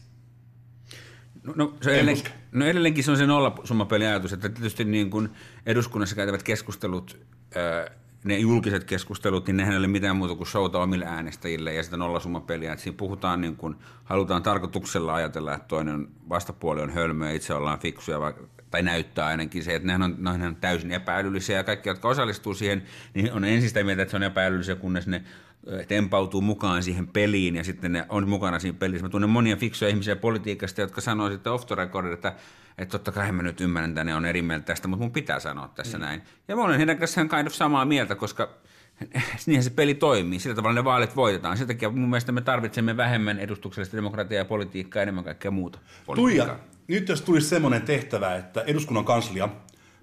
No, no, se edelleen, no edelleenkin se on se nollasummapeli ajatus, että tietysti niin kuin eduskunnassa käytävät keskustelut, ne julkiset keskustelut, niin nehän ei ole mitään muuta kuin showta omille äänestäjille ja sitä nollasummapeliä. Että siinä puhutaan niin kuin, halutaan tarkoituksella ajatella, että toinen vastapuoli on hölmö ja itse ollaan fiksuja, tai näyttää ainakin se, että nehän on, nehän on täysin epäilyllisiä ja kaikki, jotka osallistuu siihen, niin on ensin sitä mieltä, että se on epäilyllisiä, kunnes ne tempautuu mukaan siihen peliin ja sitten ne on mukana siinä pelissä. Mä tunnen monia fiksuja ihmisiä politiikasta, jotka sanoo sitten off the record, että, että totta kai mä nyt ymmärrän, että ne on eri mieltä tästä, mutta mun pitää sanoa tässä mm. näin. Ja mä olen heidän kanssaan kind of samaa mieltä, koska *laughs* niinhän se peli toimii. Sillä tavalla ne vaalit voitetaan. Sen takia mun mielestä me tarvitsemme vähemmän edustuksellista demokratiaa ja politiikkaa, enemmän kaikkea muuta. Politiikkaa. Tuija, nyt jos tulisi semmoinen tehtävä, että eduskunnan kanslia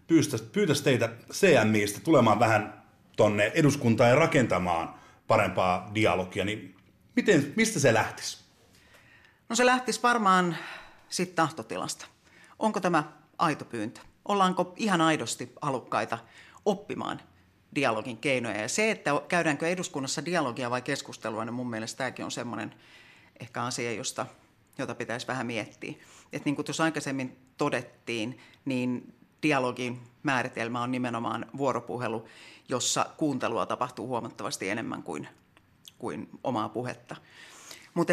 pyytäisi, pyytäisi teitä CMIstä tulemaan vähän tonne eduskuntaan ja rakentamaan parempaa dialogia, niin miten, mistä se lähtisi? No se lähtisi varmaan siitä tahtotilasta. Onko tämä aito pyyntö? Ollaanko ihan aidosti halukkaita oppimaan dialogin keinoja? Ja se, että käydäänkö eduskunnassa dialogia vai keskustelua, niin mun mielestä tämäkin on semmoinen ehkä asia, josta, jota pitäisi vähän miettiä. Että niin kuin tuossa aikaisemmin todettiin, niin dialogin määritelmä on nimenomaan vuoropuhelu, jossa kuuntelua tapahtuu huomattavasti enemmän kuin, kuin omaa puhetta. Mutta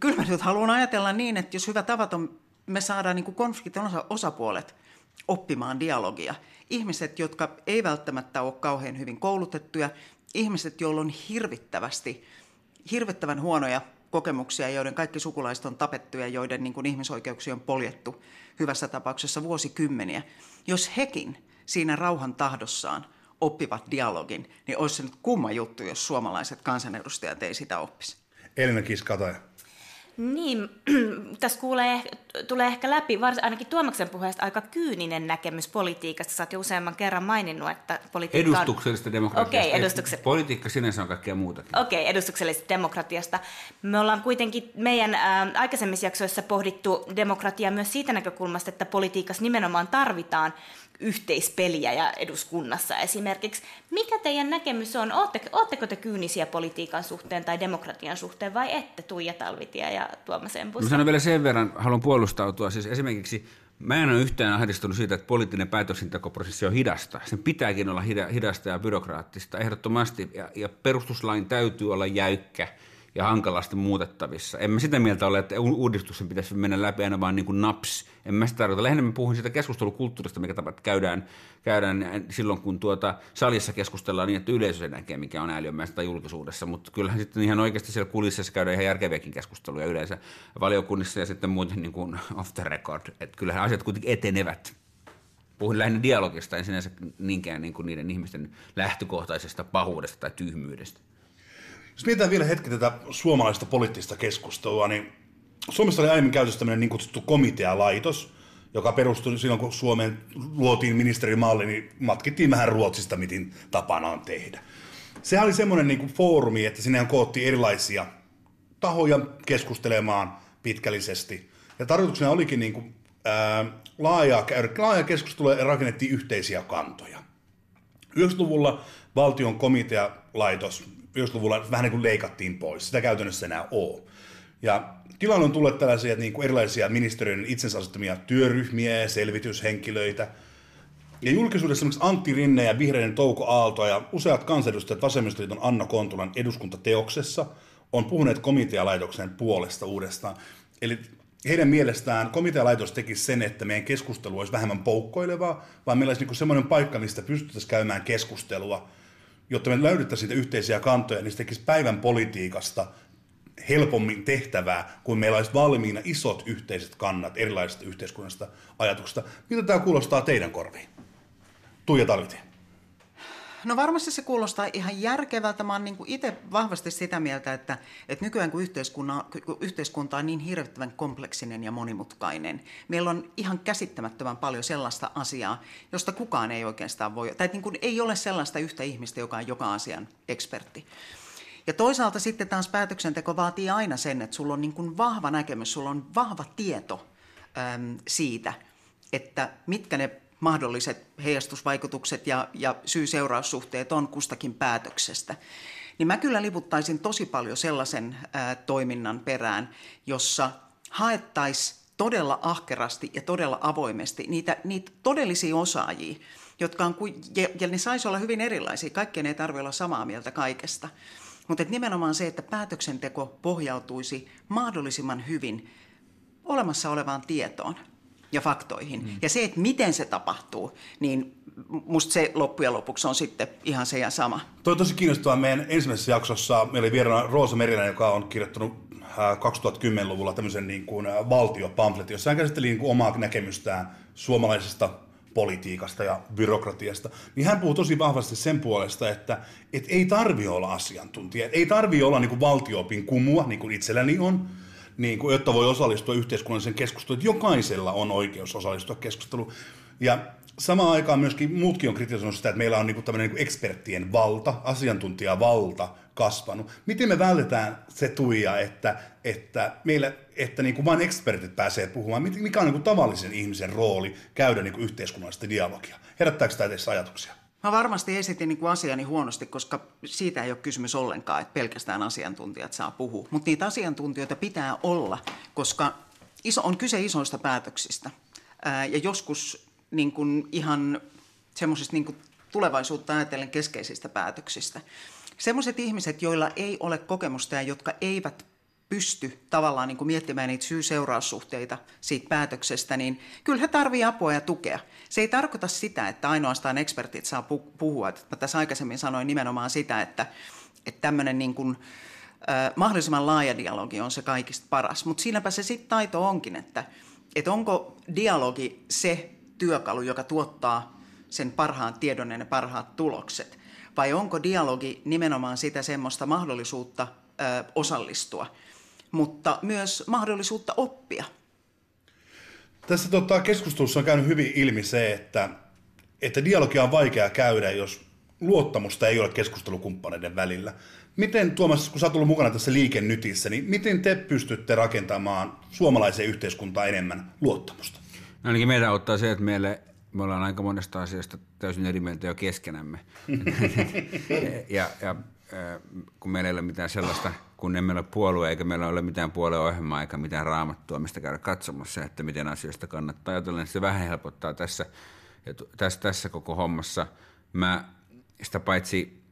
kyllä mä nyt haluan ajatella niin, että jos hyvä tavaton, me saadaan niin konfliktin osa, osapuolet oppimaan dialogia. Ihmiset, jotka ei välttämättä ole kauhean hyvin koulutettuja, ihmiset, joilla on hirvittävästi, hirvittävän huonoja kokemuksia, joiden kaikki sukulaiset on tapettu ja joiden niin kuin ihmisoikeuksia on poljettu hyvässä tapauksessa vuosikymmeniä. Jos hekin siinä rauhan tahdossaan oppivat dialogin, niin olisi se nyt kumma juttu, jos suomalaiset kansanedustajat ei sitä oppisi. Elina Kiskataja. Niin, *clears throat* tässä kuulee, tulee ehkä läpi, varsin ainakin Tuomaksen puheesta, aika kyyninen näkemys politiikasta. Sä oot jo useamman kerran maininnut, että politiikka on... Edustuksellisesta demokratiasta. Okay, edustukse... Politiikka sinänsä on kaikkea muutakin. Okei, okay, edustuksellisesta demokratiasta. Me ollaan kuitenkin meidän ä, aikaisemmissa jaksoissa pohdittu demokratiaa myös siitä näkökulmasta, että politiikassa nimenomaan tarvitaan yhteispeliä ja eduskunnassa esimerkiksi. Mikä teidän näkemys on? Oletteko, te kyynisiä politiikan suhteen tai demokratian suhteen vai ette Tuija Talvitia ja Tuomas Empus? Mä sanon vielä sen verran, haluan puolustautua. Siis esimerkiksi Mä en ole yhtään ahdistunut siitä, että poliittinen päätöksentekoprosessi on hidasta. Sen pitääkin olla hidasta ja byrokraattista ehdottomasti. Ja, ja perustuslain täytyy olla jäykkä ja hankalasti muutettavissa. En mä sitä mieltä ole, että uudistuksen pitäisi mennä läpi aina vaan niin kuin naps. En mä sitä tarkoita. Lähinnä mä puhun siitä keskustelukulttuurista, mikä käydään, käydään silloin, kun tuota salissa keskustellaan niin, että yleisö näkee, mikä on ääliömäistä tai julkisuudessa. Mutta kyllähän sitten ihan oikeasti siellä kulississa käydään ihan järkeviäkin keskusteluja yleensä valiokunnissa ja sitten muuten niin kuin *laughs* off the record. Että kyllähän asiat kuitenkin etenevät puhun lähinnä dialogista, en sinänsä niinkään niin kuin niiden ihmisten lähtökohtaisesta pahuudesta tai tyhmyydestä. Jos mietitään vielä hetki tätä suomalaista poliittista keskustelua, niin Suomessa oli aiemmin käytössä tämmöinen niin kutsuttu komitealaitos, joka perustui silloin, kun Suomeen luotiin ministerimalli, niin matkittiin vähän Ruotsista, miten tapana on tehdä. Sehän oli semmoinen niin foorumi, että sinne koottiin erilaisia tahoja keskustelemaan pitkällisesti. Ja tarkoituksena olikin niin kuin, ää, laaja, laaja keskustelu ja rakennettiin yhteisiä kantoja. 90-luvulla valtion komitealaitos 90-luvulla vähän niin kuin leikattiin pois. Sitä käytännössä enää ole. Ja tilanne on tullut tällaisia niin kuin erilaisia ministeriön itsensä asettamia työryhmiä ja selvityshenkilöitä. Ja julkisuudessa esimerkiksi Antti Rinne ja vihreiden Touko Aalto ja useat kansanedustajat Vasemmistoliiton Anna Kontulan eduskuntateoksessa on puhuneet komitealaitoksen puolesta uudestaan. Eli heidän mielestään komitealaitos teki sen, että meidän keskustelu olisi vähemmän poukkoilevaa, vaan meillä olisi niin semmoinen paikka, mistä pystyttäisiin käymään keskustelua, jotta me löydettäisiin niitä yhteisiä kantoja, niin se tekisi päivän politiikasta helpommin tehtävää, kun meillä olisi valmiina isot yhteiset kannat erilaisista yhteiskunnasta ajatuksista. Mitä tämä kuulostaa teidän korviin? Tuija Talvitie. No varmasti se kuulostaa ihan järkevältä. Mä oon niin itse vahvasti sitä mieltä, että, että nykyään kun yhteiskunta, kun yhteiskunta on niin hirvittävän kompleksinen ja monimutkainen, meillä on ihan käsittämättömän paljon sellaista asiaa, josta kukaan ei oikeastaan voi, tai niin kuin ei ole sellaista yhtä ihmistä, joka on joka asian ekspertti. Ja toisaalta sitten taas päätöksenteko vaatii aina sen, että sulla on niin kuin vahva näkemys, sulla on vahva tieto äm, siitä, että mitkä ne mahdolliset heijastusvaikutukset ja, ja syy-seuraussuhteet on kustakin päätöksestä. Niin mä kyllä liputtaisin tosi paljon sellaisen ää, toiminnan perään, jossa haettaisiin todella ahkerasti ja todella avoimesti niitä, niitä todellisia osaajia, jotka on, ja, ja ne saisi olla hyvin erilaisia. Kaikkien ei tarvitse olla samaa mieltä kaikesta. Mutta nimenomaan se, että päätöksenteko pohjautuisi mahdollisimman hyvin olemassa olevaan tietoon – ja faktoihin. Mm. Ja se, että miten se tapahtuu, niin musta se loppujen lopuksi on sitten ihan se ja sama. Toi on tosi kiinnostavaa. Meidän ensimmäisessä jaksossa meillä oli vieraana Roosa Merinen, joka on kirjoittanut 2010-luvulla äh, tämmöisen niin kuin äh, valtiopamfletin, jossa hän käsitteli niin kuin omaa näkemystään suomalaisesta politiikasta ja byrokratiasta, niin hän puhuu tosi vahvasti sen puolesta, että, että ei tarvi olla asiantuntija, ei tarvi olla niin kuin valtioopin kumua, niin kuin itselläni on, niin kuin, jotta voi osallistua yhteiskunnalliseen keskusteluun, että jokaisella on oikeus osallistua keskusteluun. Ja samaan aikaan myöskin muutkin on kritisoinut sitä, että meillä on niin tämmöinen niin eksperttien valta, asiantuntijavalta kasvanut. Miten me vältetään se tuija, että, että, meillä, että niin kuin vain ekspertit pääsee puhumaan? Mikä on niin kuin tavallisen ihmisen rooli käydä niin kuin yhteiskunnallista dialogia? Herättääkö tämä teissä ajatuksia? Mä varmasti esitin niin asiani huonosti, koska siitä ei ole kysymys ollenkaan, että pelkästään asiantuntijat saa puhua. Mutta niitä asiantuntijoita pitää olla, koska iso, on kyse isoista päätöksistä. Ää, ja joskus niin kuin ihan semmoisista niin tulevaisuutta ajatellen keskeisistä päätöksistä. Semmoiset ihmiset, joilla ei ole kokemusta ja jotka eivät pysty tavallaan niin kuin miettimään niitä syy-seuraussuhteita siitä päätöksestä, niin kyllä he tarvitsevat apua ja tukea. Se ei tarkoita sitä, että ainoastaan ekspertit saa puhua. Mä tässä aikaisemmin sanoin nimenomaan sitä, että, että tämmöinen niin kuin, äh, mahdollisimman laaja dialogi on se kaikista paras. Mutta siinäpä se sitten taito onkin, että, että onko dialogi se työkalu, joka tuottaa sen parhaan tiedon ja ne parhaat tulokset, vai onko dialogi nimenomaan sitä semmoista mahdollisuutta ö, osallistua – mutta myös mahdollisuutta oppia. Tässä tota, keskustelussa on käynyt hyvin ilmi se, että, että dialogia on vaikea käydä, jos luottamusta ei ole keskustelukumppaneiden välillä. Miten Tuomas, kun sä oot ollut mukana tässä liikennytissä, niin miten te pystytte rakentamaan suomalaiseen yhteiskuntaan enemmän luottamusta? No ainakin meidän ottaa se, että meille, me ollaan aika monesta asiasta täysin eri mieltä jo keskenämme. *laughs* ja, ja kun meillä ei ole mitään sellaista, kun emme ole puolue eikä meillä ole mitään puolueohjelmaa eikä mitään raamattua, mistä käydä katsomassa, että miten asioista kannattaa ajatella, niin se vähän helpottaa tässä, tässä, tässä koko hommassa. Mä sitä paitsi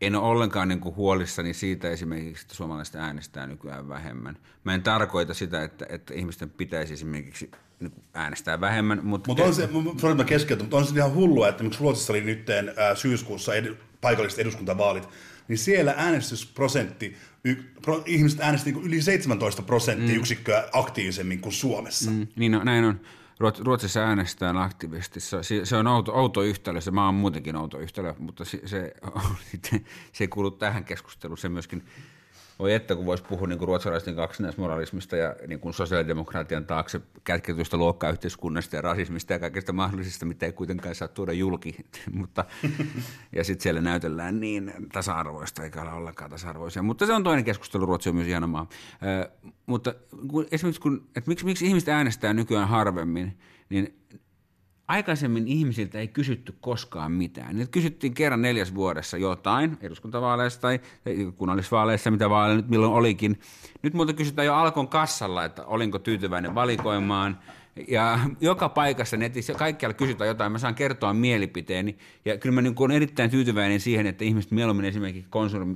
en ole ollenkaan niin kuin huolissani siitä esimerkiksi, että suomalaiset äänestää nykyään vähemmän. Mä en tarkoita sitä, että, että ihmisten pitäisi esimerkiksi niin äänestää vähemmän. Mutta Mut on se, sorry, mä keskeytän, mutta on se ihan hullua, että miksi Ruotsissa oli nyt syyskuussa ed- paikalliset eduskuntavaalit, niin siellä äänestysprosentti, y, pro, ihmiset äänesti niin yli 17 prosenttia mm. yksikköä aktiivisemmin kuin Suomessa. Mm, niin no, näin on. Ruotsissa äänestetään aktiivisesti. Se, se on outo, outo yhtälö, se maa on muutenkin outo yhtälö, mutta se, se, *laughs* se ei kuulu tähän keskusteluun. Se myöskin voi että kun voisi puhua niin kuin ruotsalaisten kaksinaismoralismista ja niin kuin sosiaalidemokratian taakse kätketystä luokkayhteiskunnasta ja rasismista ja kaikista mahdollisista, mitä ei kuitenkaan saa tuoda julki. *laughs* Mutta, ja sitten siellä näytellään niin tasa-arvoista, eikä ole ollenkaan tasa-arvoisia. Mutta se on toinen keskustelu, Ruotsi on myös hieno maa. Äh, mutta kun, esimerkiksi kun, että miksi, miksi ihmiset äänestää nykyään harvemmin, niin Aikaisemmin ihmisiltä ei kysytty koskaan mitään. Nyt kysyttiin kerran neljäs vuodessa jotain, eduskuntavaaleissa tai kunnallisvaaleissa, mitä vaaleja nyt milloin olikin. Nyt muuta kysytään jo Alkon kassalla, että olinko tyytyväinen valikoimaan, Ja joka paikassa netissä, kaikkialla kysytään jotain, mä saan kertoa mielipiteeni. Ja kyllä mä niin olen erittäin tyytyväinen siihen, että ihmiset mieluummin esimerkiksi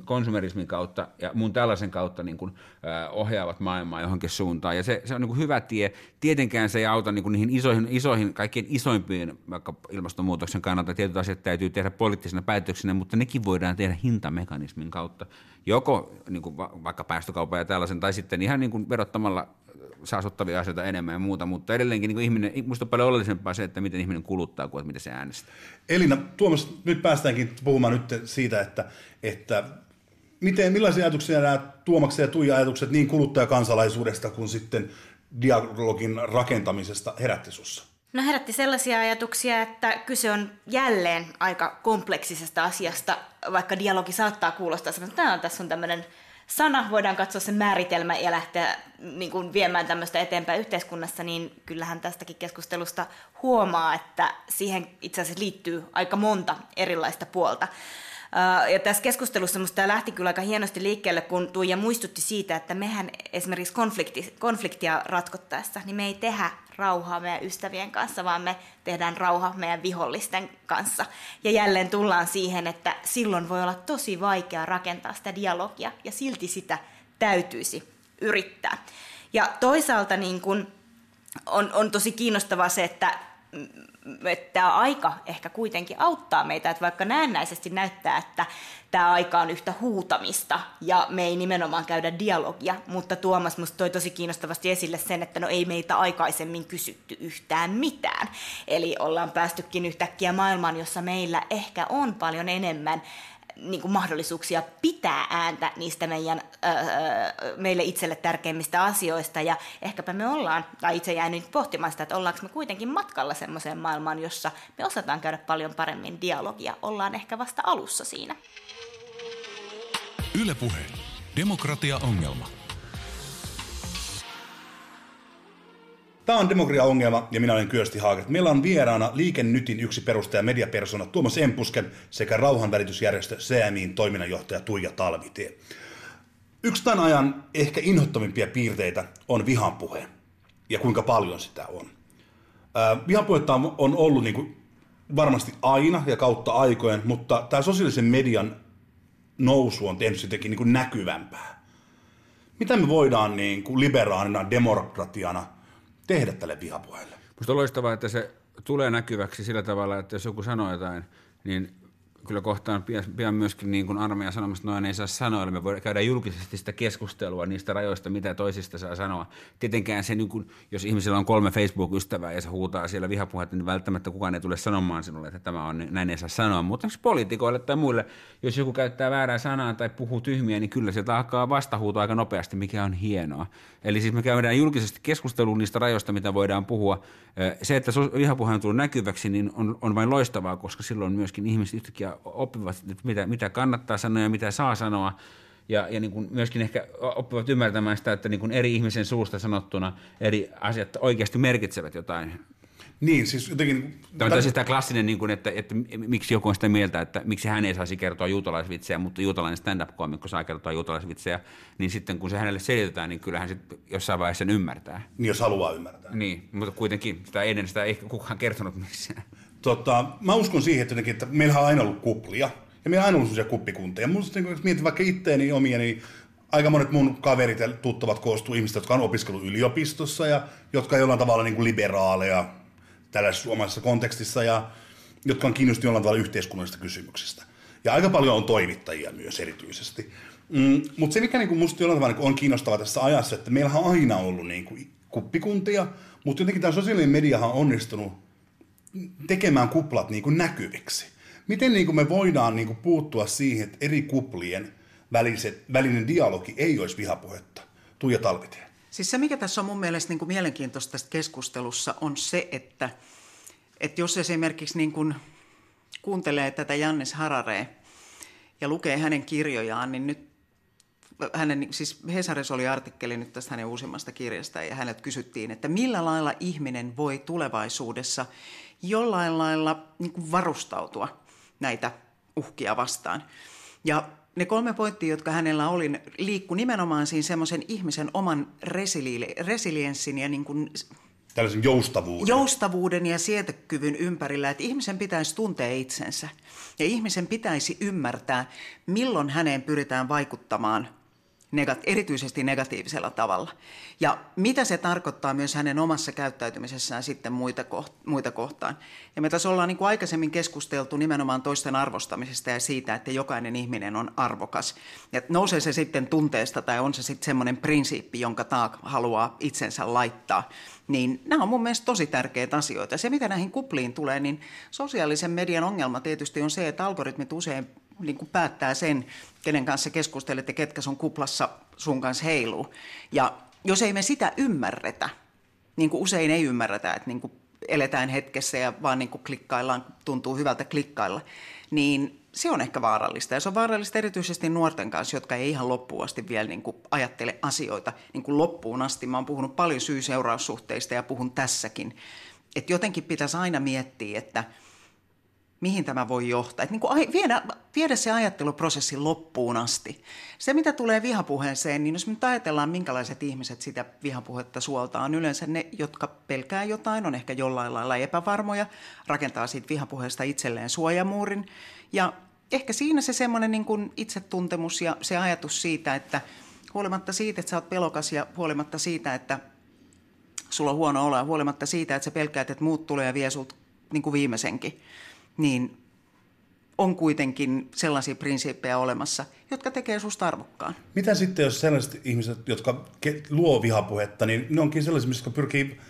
konsumerismin kautta ja mun tällaisen kautta niin kuin, äh, ohjaavat maailmaa johonkin suuntaan. Ja se, se on niin kuin hyvä tie. Tietenkään se ei auta niin kuin niihin isoihin, isoihin, kaikkien isoimpiin, vaikka ilmastonmuutoksen kannalta tietyt asiat täytyy tehdä poliittisena päätöksenä, mutta nekin voidaan tehdä hintamekanismin kautta. Joko niin kuin vaikka päästökaupan ja tällaisen, tai sitten ihan niin kuin verottamalla saastuttavia asioita enemmän ja muuta, mutta edelleenkin niin ihminen, minusta on paljon oleellisempaa se, että miten ihminen kuluttaa kuin että miten se äänestää. Elina, Tuomas, nyt päästäänkin puhumaan nyt siitä, että, että miten, millaisia ajatuksia nämä Tuomaksen ja Tuija ajatukset niin kuluttajakansalaisuudesta kuin sitten dialogin rakentamisesta herätti sussa? No herätti sellaisia ajatuksia, että kyse on jälleen aika kompleksisesta asiasta, vaikka dialogi saattaa kuulostaa että tämä on, tässä on tämmöinen sana, voidaan katsoa sen määritelmä ja lähteä niin kuin viemään tämmöistä eteenpäin yhteiskunnassa, niin kyllähän tästäkin keskustelusta huomaa, että siihen itse asiassa liittyy aika monta erilaista puolta. Ja tässä keskustelussa minusta tämä lähti kyllä aika hienosti liikkeelle, kun Tuija muistutti siitä, että mehän esimerkiksi konflikti, konfliktia ratkottaessa, niin me ei tehdä rauhaa meidän ystävien kanssa, vaan me tehdään rauha meidän vihollisten kanssa. Ja jälleen tullaan siihen, että silloin voi olla tosi vaikea rakentaa sitä dialogia, ja silti sitä täytyisi yrittää. Ja toisaalta niin kun on, on tosi kiinnostavaa se, että tämä aika ehkä kuitenkin auttaa meitä, että vaikka näennäisesti näyttää, että tämä aika on yhtä huutamista ja me ei nimenomaan käydä dialogia, mutta Tuomas musta toi tosi kiinnostavasti esille sen, että no ei meitä aikaisemmin kysytty yhtään mitään. Eli ollaan päästykin yhtäkkiä maailmaan, jossa meillä ehkä on paljon enemmän niin kuin mahdollisuuksia pitää ääntä niistä meidän, öö, meille itselle tärkeimmistä asioista. Ja ehkäpä me ollaan, tai itse jäin nyt pohtimaan sitä, että ollaanko me kuitenkin matkalla semmoiseen maailmaan, jossa me osataan käydä paljon paremmin dialogia. Ollaan ehkä vasta alussa siinä. Ylepuhe. Demokratia-ongelma. Tämä on Demokratia-ongelma ja minä olen Kyösti Haagert. Meillä on vieraana Liikennytin yksi perustaja mediapersona Tuomas Empusken sekä rauhanvälitysjärjestö CMIin toiminnanjohtaja Tuija Talvitie. Yksi tämän ajan ehkä inhottavimpia piirteitä on vihanpuhe ja kuinka paljon sitä on. vihanpuhetta on ollut niin kuin varmasti aina ja kautta aikojen, mutta tämä sosiaalisen median nousu on tehnyt sitäkin niin kuin näkyvämpää. Mitä me voidaan niin kuin liberaalina demokratiana tehdä tälle vihapuheelle? Minusta on loistavaa, että se tulee näkyväksi sillä tavalla, että jos joku sanoo jotain, niin kyllä kohtaan pian, pian myöskin niin kuin armeija sanomassa, että noin ei saa sanoa, eli me voidaan käydä julkisesti sitä keskustelua niistä rajoista, mitä toisista saa sanoa. Tietenkään se, niin kuin, jos ihmisellä on kolme Facebook-ystävää ja se huutaa siellä vihapuhetta, niin välttämättä kukaan ei tule sanomaan sinulle, että tämä on, näin ei saa sanoa. Mutta poliitikoille tai muille, jos joku käyttää väärää sanaa tai puhuu tyhmiä, niin kyllä sieltä alkaa vastahuuto aika nopeasti, mikä on hienoa. Eli siis me käydään julkisesti keskustelua niistä rajoista, mitä voidaan puhua. Se, että vihapuhe on tullut näkyväksi, niin on, on vain loistavaa, koska silloin myöskin ihmiset yhtäkkiä oppivat, että mitä, mitä kannattaa sanoa ja mitä saa sanoa. Ja, ja niin kuin myöskin ehkä oppivat ymmärtämään sitä, että niin kuin eri ihmisen suusta sanottuna eri asiat oikeasti merkitsevät jotain. Niin, siis jotenkin... Tämä on siis tämä klassinen, niin kuin, että, että, miksi joku on sitä mieltä, että miksi hän ei saisi kertoa juutalaisvitsejä, mutta juutalainen stand-up-komikko saa kertoa juutalaisvitsejä, niin sitten kun se hänelle selitetään, niin kyllähän sitten jossain vaiheessa sen ymmärtää. Niin, jos haluaa ymmärtää. Niin, mutta kuitenkin sitä ennen sitä ei kukaan kertonut missään. Tota, mä uskon siihen, että, että meillä on aina ollut kuplia. Ja meillä on aina ollut sellaisia kuppikuntia. Musta niin, jos mietin vaikka itteeni omia, niin aika monet mun kaverit ja tuttavat koostuu ihmistä, jotka on opiskellut yliopistossa ja jotka jollain tavalla niin kuin liberaaleja tällaisessa suomalaisessa kontekstissa ja jotka on kiinnostuneet jollain tavalla yhteiskunnallisista kysymyksistä. Ja aika paljon on toimittajia myös erityisesti. Mm, mutta se, mikä niin kuin musta jollain tavalla niin on kiinnostavaa tässä ajassa, että meillä on aina ollut niin kuin kuppikuntia, mutta jotenkin tämä sosiaalinen mediahan on onnistunut tekemään kuplat niin kuin näkyviksi. Miten niin kuin me voidaan niin kuin puuttua siihen, että eri kuplien väliset, välinen dialogi ei olisi vihapuhetta? Tuija Talvitie. Siis se, mikä tässä on mun mielestä niin kuin mielenkiintoista tässä keskustelussa, on se, että, että jos esimerkiksi niin kuin kuuntelee tätä Jannis Harare ja lukee hänen kirjojaan, niin nyt hänen, siis Hesarissa oli artikkeli nyt tästä hänen uusimmasta kirjasta ja hänet kysyttiin, että millä lailla ihminen voi tulevaisuudessa jollain lailla niin kuin varustautua näitä uhkia vastaan. Ja ne kolme pointtia, jotka hänellä oli, liikku nimenomaan siinä semmoisen ihmisen oman resili- resilienssin ja niin kuin tällaisen joustavuuden. Joustavuuden ja sietekyvyn ympärillä, että ihmisen pitäisi tuntea itsensä. Ja ihmisen pitäisi ymmärtää, milloin häneen pyritään vaikuttamaan erityisesti negatiivisella tavalla. Ja mitä se tarkoittaa myös hänen omassa käyttäytymisessään sitten muita, muita kohtaan. Ja me tässä ollaan niin kuin aikaisemmin keskusteltu nimenomaan toisten arvostamisesta ja siitä, että jokainen ihminen on arvokas. Ja nousee se sitten tunteesta tai on se sitten semmoinen prinsiippi, jonka taak haluaa itsensä laittaa. Niin nämä on mun mielestä tosi tärkeitä asioita. Se, mitä näihin kupliin tulee, niin sosiaalisen median ongelma tietysti on se, että algoritmit usein niin kuin päättää sen, kenen kanssa keskustelet ja ketkä sun kuplassa sun kanssa heiluu. Ja jos ei me sitä ymmärretä, niin kuin usein ei ymmärretä, että niin kuin eletään hetkessä ja vaan niin kuin klikkaillaan, tuntuu hyvältä klikkailla, niin se on ehkä vaarallista. Ja se on vaarallista erityisesti nuorten kanssa, jotka ei ihan loppuun asti vielä niin kuin ajattele asioita niin kuin loppuun asti. Mä oon puhunut paljon syy-seuraussuhteista ja puhun tässäkin. Että jotenkin pitäisi aina miettiä, että – mihin tämä voi johtaa. Niin kuin viedä, viedä se ajatteluprosessi loppuun asti. Se, mitä tulee vihapuheeseen, niin jos me ajatellaan, minkälaiset ihmiset sitä vihapuhetta suoltaa, on yleensä ne, jotka pelkää jotain, on ehkä jollain lailla epävarmoja, rakentaa siitä vihapuheesta itselleen suojamuurin. Ja ehkä siinä se semmoinen niin kuin itsetuntemus ja se ajatus siitä, että huolimatta siitä, että sä oot pelokas ja huolimatta siitä, että sulla on huono olo ja huolimatta siitä, että sä pelkäät, että muut tulee ja vie sulta niin kuin viimeisenkin, niin on kuitenkin sellaisia prinsiippejä olemassa, jotka tekee susta arvokkaan. Mitä sitten, jos sellaiset ihmiset, jotka luo vihapuhetta, niin ne onkin sellaisia, jotka pyrkii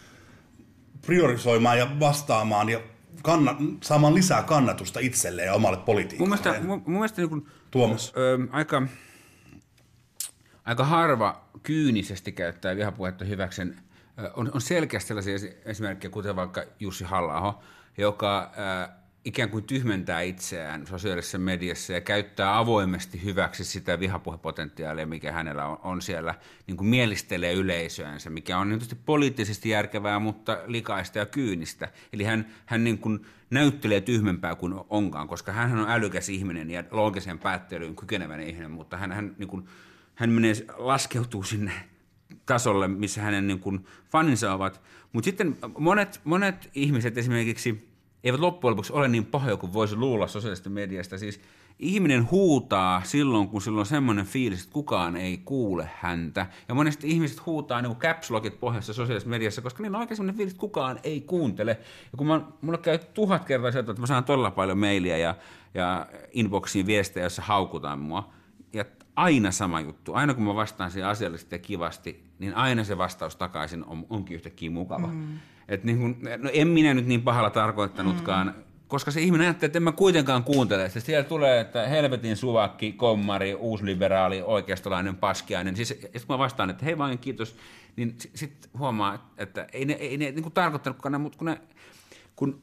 priorisoimaan ja vastaamaan ja kanna, saamaan lisää kannatusta itselleen ja omalle politiikalle. Mun mielestä, mun, mun mielestä niin kun, Tuomas. Ö, aika, aika harva kyynisesti käyttää vihapuhetta hyväksen. On, on selkeästi sellaisia esimerkkejä, kuten vaikka Jussi halla joka... Ö, ikään kuin tyhmentää itseään sosiaalisessa mediassa ja käyttää avoimesti hyväksi sitä vihapuhepotentiaalia, mikä hänellä on, on siellä, niin kuin mielistelee yleisöänsä, mikä on tietysti poliittisesti järkevää, mutta likaista ja kyynistä. Eli hän, hän niin kuin näyttelee tyhmempää kuin onkaan, koska hän on älykäs ihminen ja loogisen päättelyyn kykenevän ihminen, mutta hän, hän, niin kuin, hän menee, laskeutuu sinne tasolle, missä hänen niin kuin faninsa ovat. Mutta sitten monet, monet ihmiset esimerkiksi eivät loppujen lopuksi ole niin pahoja kuin voisi luulla sosiaalisesta mediasta. Siis ihminen huutaa silloin, kun silloin on semmoinen fiilis, että kukaan ei kuule häntä. Ja monesti ihmiset huutaa niin caps lockit pohjassa sosiaalisessa mediassa, koska niillä on oikein semmoinen fiilis, että kukaan ei kuuntele. Ja kun mä, mulla käy tuhat kertaa sieltä, että mä saan todella paljon mailia ja, ja inboxiin viestejä, joissa haukutaan mua. Ja aina sama juttu. Aina kun mä vastaan siihen asiallisesti ja kivasti, niin aina se vastaus takaisin on, onkin yhtäkkiä mukava. Mm. Et niin kun, no en minä nyt niin pahalla tarkoittanutkaan, mm. koska se ihminen ajattelee, että en mä kuitenkaan kuuntele. Se siellä tulee, että helvetin suvakki, kommari, uusliberaali, oikeastolainen, paskiainen. Siis sitten kun mä vastaan, että hei vain kiitos, niin sitten sit huomaa, että ei ne, ei ne niin tarkoittanutkaan, mutta kun ne, kun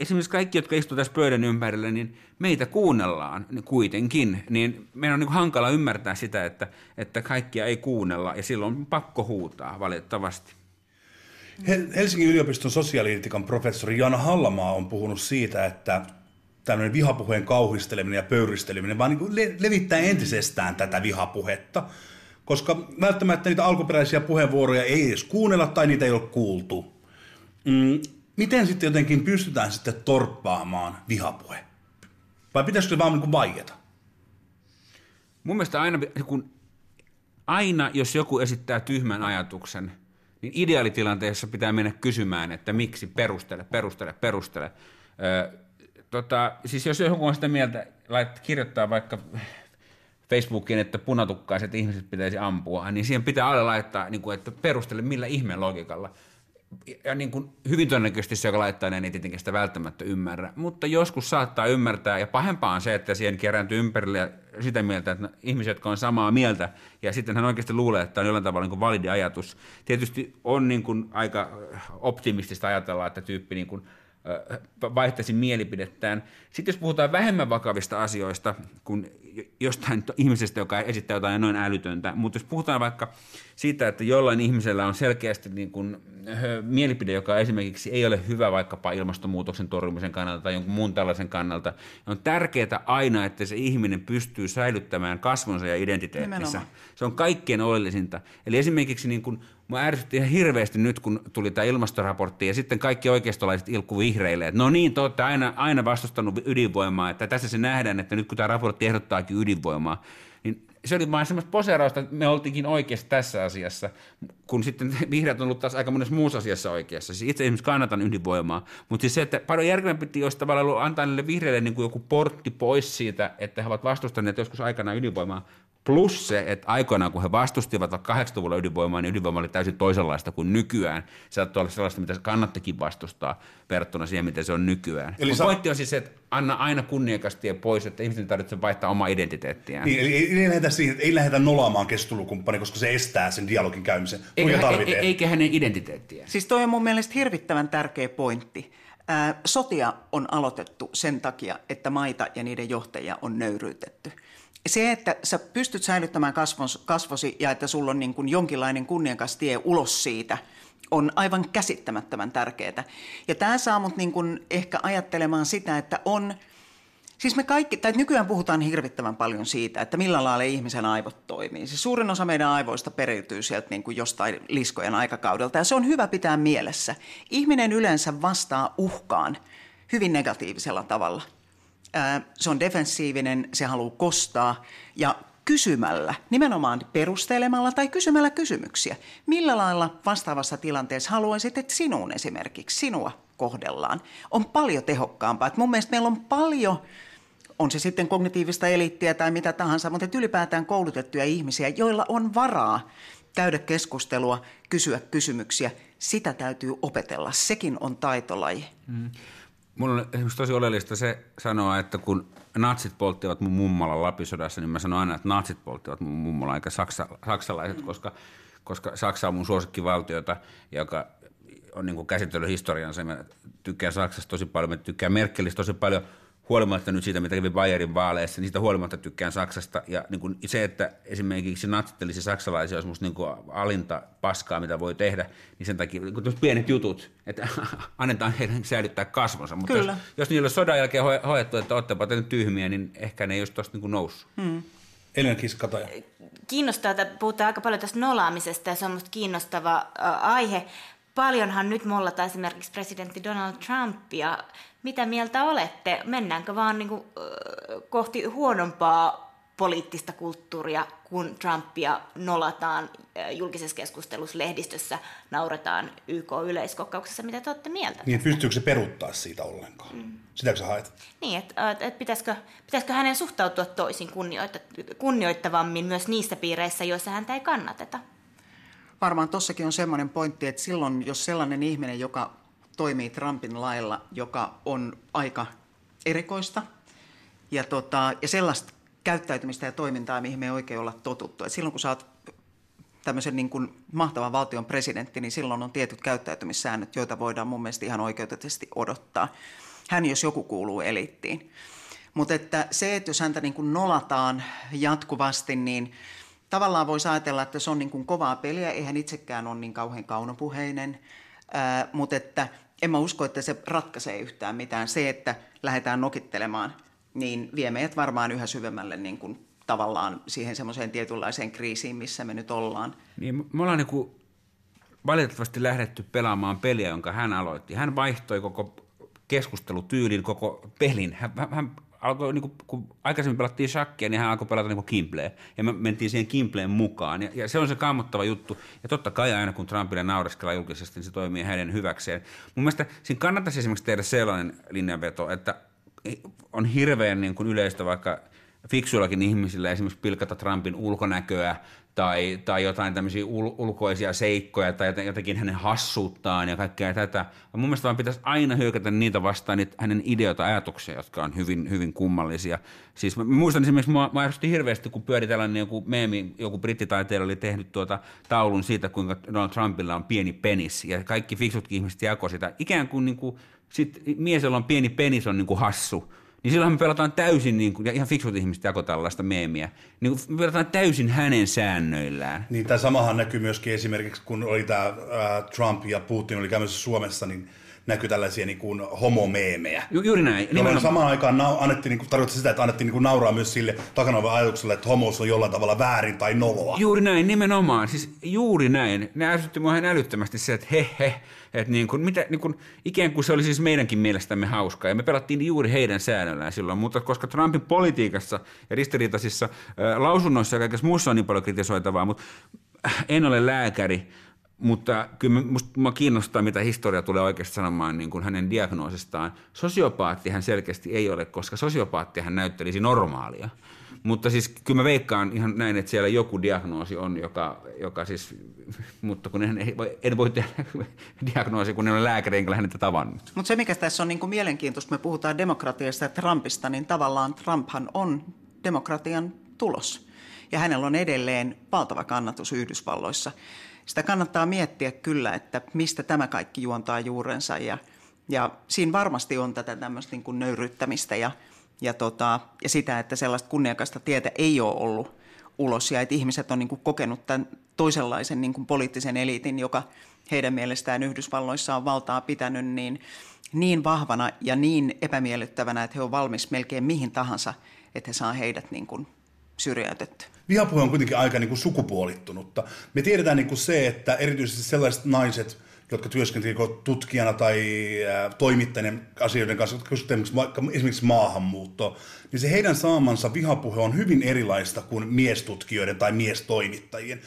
esimerkiksi kaikki, jotka istuvat tässä pöydän ympärillä, niin meitä kuunnellaan niin kuitenkin, niin meidän on niin hankala ymmärtää sitä, että, että kaikkia ei kuunnella, ja silloin on pakko huutaa valitettavasti. Helsingin yliopiston sosiaalietiikan professori Jana Hallamaa on puhunut siitä, että tämmöinen vihapuheen kauhisteleminen ja pöyristeleminen vaan niin le- levittää entisestään tätä vihapuhetta, koska välttämättä niitä alkuperäisiä puheenvuoroja ei edes kuunnella tai niitä ei ole kuultu. Mm, miten sitten jotenkin pystytään sitten torppaamaan vihapuhe? Vai pitäisikö se vaan niin vaieta? Mun mielestä aina, kun, aina, jos joku esittää tyhmän ajatuksen – niin ideaalitilanteessa pitää mennä kysymään, että miksi, perustele, perustele, perustele. Öö, tota, siis jos joku on sitä mieltä, lait, kirjoittaa vaikka Facebookiin, että punatukkaiset ihmiset pitäisi ampua, niin siihen pitää alle laittaa, niin kuin, että perustele millä ihmeen logiikalla ja niin kuin hyvin todennäköisesti se, joka laittaa näin, ei tietenkin sitä välttämättä ymmärrä. Mutta joskus saattaa ymmärtää, ja pahempaa on se, että siihen kerääntyy ympärille sitä mieltä, että ihmiset, jotka on samaa mieltä, ja sitten hän oikeasti luulee, että on jollain tavalla niin kuin validi ajatus. Tietysti on niin kuin aika optimistista ajatella, että tyyppi niin kuin vaihtaisi mielipidettään. Sitten jos puhutaan vähemmän vakavista asioista kuin jostain ihmisestä, joka esittää jotain noin älytöntä, mutta jos puhutaan vaikka siitä, että jollain ihmisellä on selkeästi niin kuin, mielipide, joka esimerkiksi ei ole hyvä vaikkapa ilmastonmuutoksen torjumisen kannalta tai jonkun muun tällaisen kannalta, on tärkeää aina, että se ihminen pystyy säilyttämään kasvonsa ja identiteettinsä. Se on kaikkein oleellisinta. Eli esimerkiksi niin kuin Mua ärsytti ihan hirveästi nyt, kun tuli tämä ilmastoraportti ja sitten kaikki oikeistolaiset ilkku vihreille, että no niin, te olette aina, aina vastustanut ydinvoimaa, että tässä se nähdään, että nyt kun tämä raportti ehdottaakin ydinvoimaa, niin se oli vain semmoista poseerausta, että me oltiinkin oikeassa tässä asiassa, kun sitten *laughs* vihreät on ollut taas aika monessa muussa asiassa oikeassa. Siis itse esimerkiksi kannatan ydinvoimaa, mutta siis se, että paljon järkevämpi olisi tavallaan ollut antaa niille vihreille niin kuin joku portti pois siitä, että he ovat vastustaneet joskus aikana ydinvoimaa, Plus se, että aikoinaan kun he vastustivat vaikka 80-luvulla ydinvoimaa, niin ydinvoima oli täysin toisenlaista kuin nykyään. Se saattoi olla sellaista, mitä kannattikin vastustaa verrattuna siihen, miten se on nykyään. Eli sa- pointti on siis se, että anna aina kunniakas tie pois, että ihmisten tarvitsee vaihtaa omaa identiteettiään. Niin, eli ei, ei, lähdetä siihen, ei lähdetä nolaamaan keskustelukumppani, koska se estää sen dialogin käymisen. Eikä, ei, eikä hänen identiteettiään. Siis toi on mun mielestä hirvittävän tärkeä pointti. Sotia on aloitettu sen takia, että maita ja niiden johtajia on nöyryytetty se, että sä pystyt säilyttämään kasvos, kasvosi ja että sulla on niin kuin jonkinlainen kunniakas tie ulos siitä, on aivan käsittämättömän tärkeää. Ja tämä saa mut niin kuin ehkä ajattelemaan sitä, että on, siis me kaikki, tai nykyään puhutaan hirvittävän paljon siitä, että millä lailla ihmisen aivot toimii. Siis suurin osa meidän aivoista periytyy sieltä niin kuin jostain liskojen aikakaudelta ja se on hyvä pitää mielessä. Ihminen yleensä vastaa uhkaan hyvin negatiivisella tavalla – se on defensiivinen, se haluaa kostaa ja kysymällä, nimenomaan perustelemalla tai kysymällä kysymyksiä. Millä lailla vastaavassa tilanteessa haluaisit, että sinun esimerkiksi, sinua kohdellaan, on paljon tehokkaampaa. Että mun mielestä meillä on paljon, on se sitten kognitiivista eliittiä tai mitä tahansa, mutta ylipäätään koulutettuja ihmisiä, joilla on varaa käydä keskustelua, kysyä kysymyksiä. Sitä täytyy opetella. Sekin on taitolaji. Mm. Mulla on esimerkiksi tosi oleellista se sanoa, että kun natsit polttivat mun mummalla Lapisodassa, niin mä sanon aina, että natsit polttivat mun mummalla, eikä saksa, saksalaiset, koska, koska Saksa on mun suosikkivaltiota, joka on niin käsitellyt historiansa. Mä tykkään Saksasta tosi paljon, mä tykkään Merkelistä tosi paljon – huolimatta nyt siitä, mitä kävi Bayerin vaaleissa, niin siitä huolimatta tykkään Saksasta. Ja niin kuin se, että esimerkiksi natsittelisi saksalaisia olisi musta niin kuin alinta paskaa, mitä voi tehdä, niin sen takia niin kuin pienet jutut, että *laughs* annetaan heidän säilyttää kasvonsa. Mutta Kyllä. jos, jos niillä on sodan jälkeen hoettu, että ottapa te tyhmiä, niin ehkä ne ei olisi tuosta niin noussut. Hmm. Elina Kiskataja. Kiinnostaa, että puhutaan aika paljon tästä nolaamisesta ja se on minusta kiinnostava aihe. Paljonhan nyt mollataan esimerkiksi presidentti Donald Trumpia mitä mieltä olette? Mennäänkö vaan niin kuin, kohti huonompaa poliittista kulttuuria, kun Trumpia nolataan julkisessa keskustelussa, lehdistössä, nauretaan YK-yleiskokouksessa. Mitä te olette mieltä? Niin, pystyykö se peruuttaa siitä ollenkaan? Mm. Sitäkö sä haet? Niin, että et, et pitäisikö, pitäisikö hänen suhtautua toisin kunnioittavammin myös niissä piireissä, joissa häntä ei kannateta? Varmaan tuossakin on semmoinen pointti, että silloin jos sellainen ihminen, joka toimii Trumpin lailla, joka on aika erikoista ja, tota, ja sellaista käyttäytymistä ja toimintaa, mihin me ei oikein olla totuttu. Et silloin kun sä oot tämmöisen niin kuin mahtavan valtion presidentti, niin silloin on tietyt käyttäytymissäännöt, joita voidaan mun mielestä ihan oikeutetusti odottaa. Hän jos joku kuuluu eliittiin. Mutta että se, että jos häntä niin kuin nolataan jatkuvasti, niin tavallaan voisi ajatella, että se on niin kuin kovaa peliä. Eihän itsekään ole niin kauhean kaunopuheinen, Ää, mutta että en mä usko, että se ratkaisee yhtään mitään. Se, että lähdetään nokittelemaan, niin vie meidät varmaan yhä syvemmälle niin kuin tavallaan siihen semmoiseen tietynlaiseen kriisiin, missä me nyt ollaan. Niin, me ollaan niin valitettavasti lähdetty pelaamaan peliä, jonka hän aloitti. Hän vaihtoi koko keskustelutyylin, koko pelin. Hän, hän alkoi, niin kuin, kun aikaisemmin pelattiin shakkia, niin hän alkoi pelata niin kimpleen. Ja me mentiin siihen kimpleen mukaan. Ja, ja, se on se kammottava juttu. Ja totta kai aina, kun Trumpille naureskellaan julkisesti, niin se toimii hänen hyväkseen. Mun mielestä siinä kannattaisi esimerkiksi tehdä sellainen linjanveto, että on hirveän niin kuin yleistä vaikka fiksuillakin ihmisillä esimerkiksi pilkata Trumpin ulkonäköä tai, tai jotain tämmöisiä ul, ulkoisia seikkoja tai jotenkin hänen hassuuttaan ja kaikkea tätä. Mun mielestä vaan pitäisi aina hyökätä niitä vastaan, niitä hänen ideoita, ajatuksia, jotka on hyvin, hyvin kummallisia. Siis mä muistan esimerkiksi, mä, mä hirveästi, kun pyöri tällainen joku meemi, joku brittitaiteilija oli tehnyt tuota taulun siitä, kuinka Donald Trumpilla on pieni penis ja kaikki fiksutkin ihmiset jakoi sitä. Ikään kuin, niin kuin sit mies, jolla on pieni penis, on niin kuin hassu niin silloin me pelataan täysin, niin kuin, ja ihan fiksut ihmiset jako tällaista meemiä, niin me pelataan täysin hänen säännöillään. Niin tämä samahan näkyy myöskin esimerkiksi, kun oli tämä Trump ja Putin oli käymässä Suomessa, niin näkyi tällaisia niin kuin homomeemejä. Ju, juuri näin. Jolloin samaan aikaan nau, annettiin, niin kuin, sitä, että annettiin niin kuin nauraa myös sille takana ajatukselle, että homous on jollain tavalla väärin tai noloa. Juuri näin, nimenomaan. Siis juuri näin. Ne ärsytti mua ihan älyttömästi se, että he he, että niin kuin, mitä, niin kuin, ikään kuin se oli siis meidänkin mielestämme hauskaa. Ja me pelattiin juuri heidän säännöllään silloin. Mutta koska Trumpin politiikassa ja ristiriitaisissa äh, lausunnoissa ja kaikessa muussa on niin paljon kritisoitavaa, mutta en ole lääkäri, mutta kyllä minusta kiinnostaa, mitä historia tulee oikeasti sanomaan niin kuin hänen diagnoosistaan. Sosiopaattihan selkeästi ei ole, koska sosiopaattihan näyttelisi normaalia. Mutta siis kyllä mä veikkaan ihan näin, että siellä joku diagnoosi on, joka, joka siis, mutta kun en, en voi tehdä diagnoosi, kun en ole lääkäri, enkä häntä tavannut. Mutta se, mikä tässä on niin kuin mielenkiintoista, me puhutaan demokratiasta ja Trumpista, niin tavallaan Trumphan on demokratian tulos. Ja hänellä on edelleen valtava kannatus Yhdysvalloissa. Sitä kannattaa miettiä kyllä, että mistä tämä kaikki juontaa juurensa ja, ja siinä varmasti on tätä tämmöistä niin kuin nöyryttämistä ja ja, tota, ja sitä, että sellaista kunniakasta tietä ei ole ollut ulos ja että ihmiset on niin kuin kokenut tämän toisenlaisen niin kuin poliittisen eliitin, joka heidän mielestään Yhdysvalloissa on valtaa pitänyt niin, niin vahvana ja niin epämiellyttävänä, että he on valmis melkein mihin tahansa, että he saa heidät niin kuin syrjäytetty. Vihapuhe on kuitenkin aika niin kuin sukupuolittunutta. Me tiedetään niin kuin se, että erityisesti sellaiset naiset, jotka työskentelevät tutkijana tai toimittajien asioiden kanssa, jotka vaikka esimerkiksi maahanmuutto, niin se heidän saamansa vihapuhe on hyvin erilaista kuin miestutkijoiden tai miestoimittajien.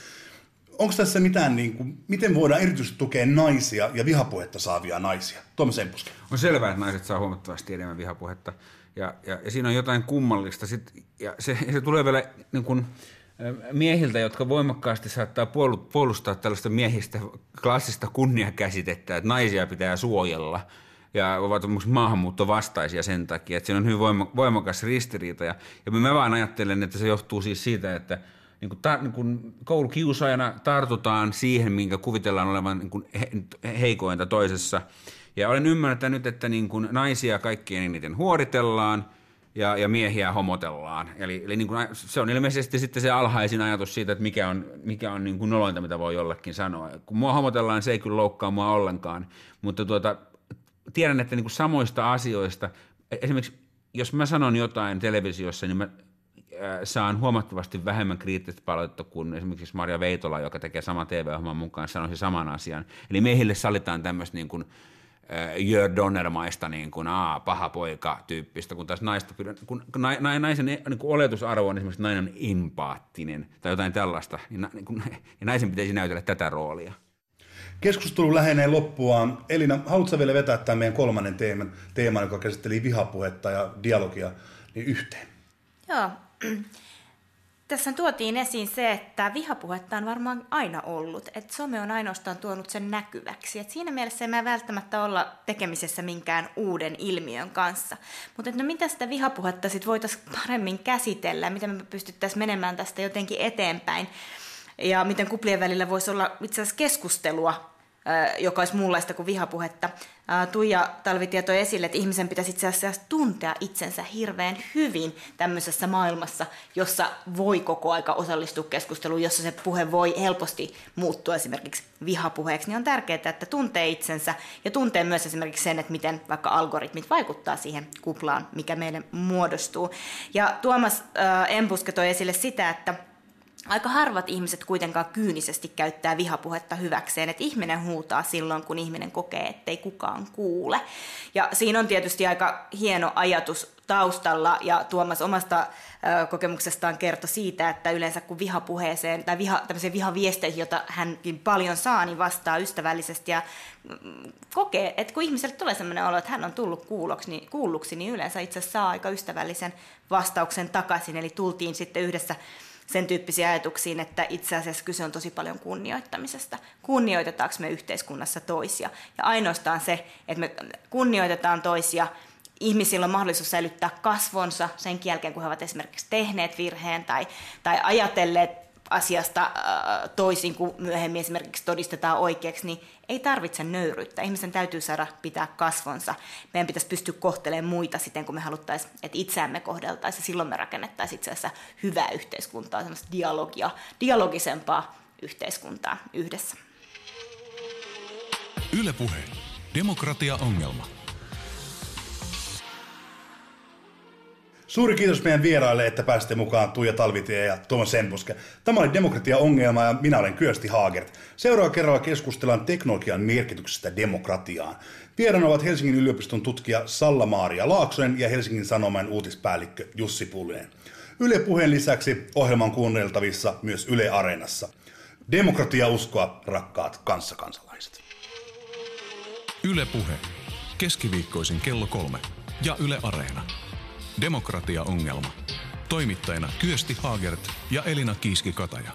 Onko tässä mitään, niin kuin, miten voidaan erityisesti tukea naisia ja vihapuhetta saavia naisia? Tuomas Empuski. On selvää, että naiset saa huomattavasti enemmän vihapuhetta. Ja, ja, ja siinä on jotain kummallista. Sit, ja se, se tulee vielä niin kuin, miehiltä, jotka voimakkaasti saattaa puolustaa tällaista miehistä klassista kunniakäsitettä, että naisia pitää suojella ja ovat maahanmuuttovastaisia sen takia, että siinä on hyvin voimakas ristiriita. Ja, ja mä vaan ajattelen, että se johtuu siis siitä, että niin kuin, ta, niin kuin koulukiusaajana tartutaan siihen, minkä kuvitellaan olevan niin kuin he, heikointa toisessa. Ja olen ymmärtänyt, että niin kuin naisia kaikkien eniten huoritellaan – ja, ja miehiä homotellaan. Eli, eli niin kuin, se on ilmeisesti sitten se alhaisin ajatus siitä, että mikä on, mikä on niin kuin nolointa, mitä voi jollekin sanoa. Kun mua homotellaan, se ei kyllä loukkaa mua ollenkaan, mutta tuota, tiedän, että niin kuin samoista asioista, esimerkiksi jos mä sanon jotain televisiossa, niin mä saan huomattavasti vähemmän kriittistä palautetta kuin esimerkiksi Maria Veitola, joka tekee saman TV-ohjelman mukaan, sanoisi saman asian. Eli miehille sallitaan tämmöistä niin kuin – Jör Donnermaista niin kuin, aa, paha poika tyyppistä, kun taas naista, kun naisen niin kuin oletusarvo on esimerkiksi nainen on empaattinen tai jotain tällaista, niin, niin kuin, *laughs* ja naisen pitäisi näytellä tätä roolia. Keskustelu lähenee loppuaan. Elina, haluatko vielä vetää tämän meidän kolmannen teeman, teeman joka käsitteli vihapuhetta ja dialogia, niin yhteen? Joo. Tässä tuotiin esiin se, että vihapuhetta on varmaan aina ollut, että some on ainoastaan tuonut sen näkyväksi. Et siinä mielessä ei välttämättä olla tekemisessä minkään uuden ilmiön kanssa. Mutta no mitä sitä vihapuhetta sitten voitaisiin paremmin käsitellä, miten me pystyttäisiin menemään tästä jotenkin eteenpäin ja miten kuplien välillä voisi olla itse asiassa keskustelua joka olisi muunlaista kuin vihapuhetta. Tuija Talvi toi esille, että ihmisen pitäisi itse asiassa tuntea itsensä hirveän hyvin tämmöisessä maailmassa, jossa voi koko aika osallistua keskusteluun, jossa se puhe voi helposti muuttua esimerkiksi vihapuheeksi, niin on tärkeää, että tuntee itsensä ja tuntee myös esimerkiksi sen, että miten vaikka algoritmit vaikuttaa siihen kuplaan, mikä meille muodostuu. Ja Tuomas Embuske toi esille sitä, että aika harvat ihmiset kuitenkaan kyynisesti käyttää vihapuhetta hyväkseen, että ihminen huutaa silloin, kun ihminen kokee, ettei kukaan kuule. Ja siinä on tietysti aika hieno ajatus taustalla, ja Tuomas omasta kokemuksestaan kertoi siitä, että yleensä kun vihapuheeseen tai viha, vihaviesteihin, jota hänkin paljon saa, niin vastaa ystävällisesti ja mm, kokee, että kun ihmiselle tulee sellainen olo, että hän on tullut kuulluksi, niin, kuulluksi, niin yleensä itse saa aika ystävällisen vastauksen takaisin, eli tultiin sitten yhdessä sen tyyppisiä ajatuksiin, että itse asiassa kyse on tosi paljon kunnioittamisesta. Kunnioitetaanko me yhteiskunnassa toisia? Ja ainoastaan se, että me kunnioitetaan toisia, ihmisillä on mahdollisuus säilyttää kasvonsa sen jälkeen, kun he ovat esimerkiksi tehneet virheen tai, tai ajatelleet asiasta äh, toisin kuin myöhemmin esimerkiksi todistetaan oikeaksi, niin ei tarvitse nöyryyttä. Ihmisen täytyy saada pitää kasvonsa. Meidän pitäisi pystyä kohtelemaan muita siten, kun me haluttaisiin, että itseämme kohdeltaisiin. Silloin me rakennettaisiin itse asiassa hyvää yhteiskuntaa, semmoista dialogia, dialogisempaa yhteiskuntaa yhdessä. Yle Puhe. Demokratia-ongelma. Suuri kiitos meidän vieraille, että pääsitte mukaan Tuija Talvitie ja Tuomas Sempuske. Tämä oli Demokratia-ongelma ja minä olen Kyösti Haagert. Seuraava kerralla keskustellaan teknologian merkityksestä demokratiaan. Vieraana ovat Helsingin yliopiston tutkija Salla-Maaria Laaksonen ja Helsingin Sanoman uutispäällikkö Jussi Pullinen. Yle puheen lisäksi ohjelma on kuunneltavissa myös Yle Areenassa. Demokratia uskoa, rakkaat kanssakansalaiset. Yle Puhe. Keskiviikkoisin kello kolme. Ja Yle Areena. Demokratia-ongelma. Toimittajina Kyösti Haagert ja Elina Kiiski-Kataja.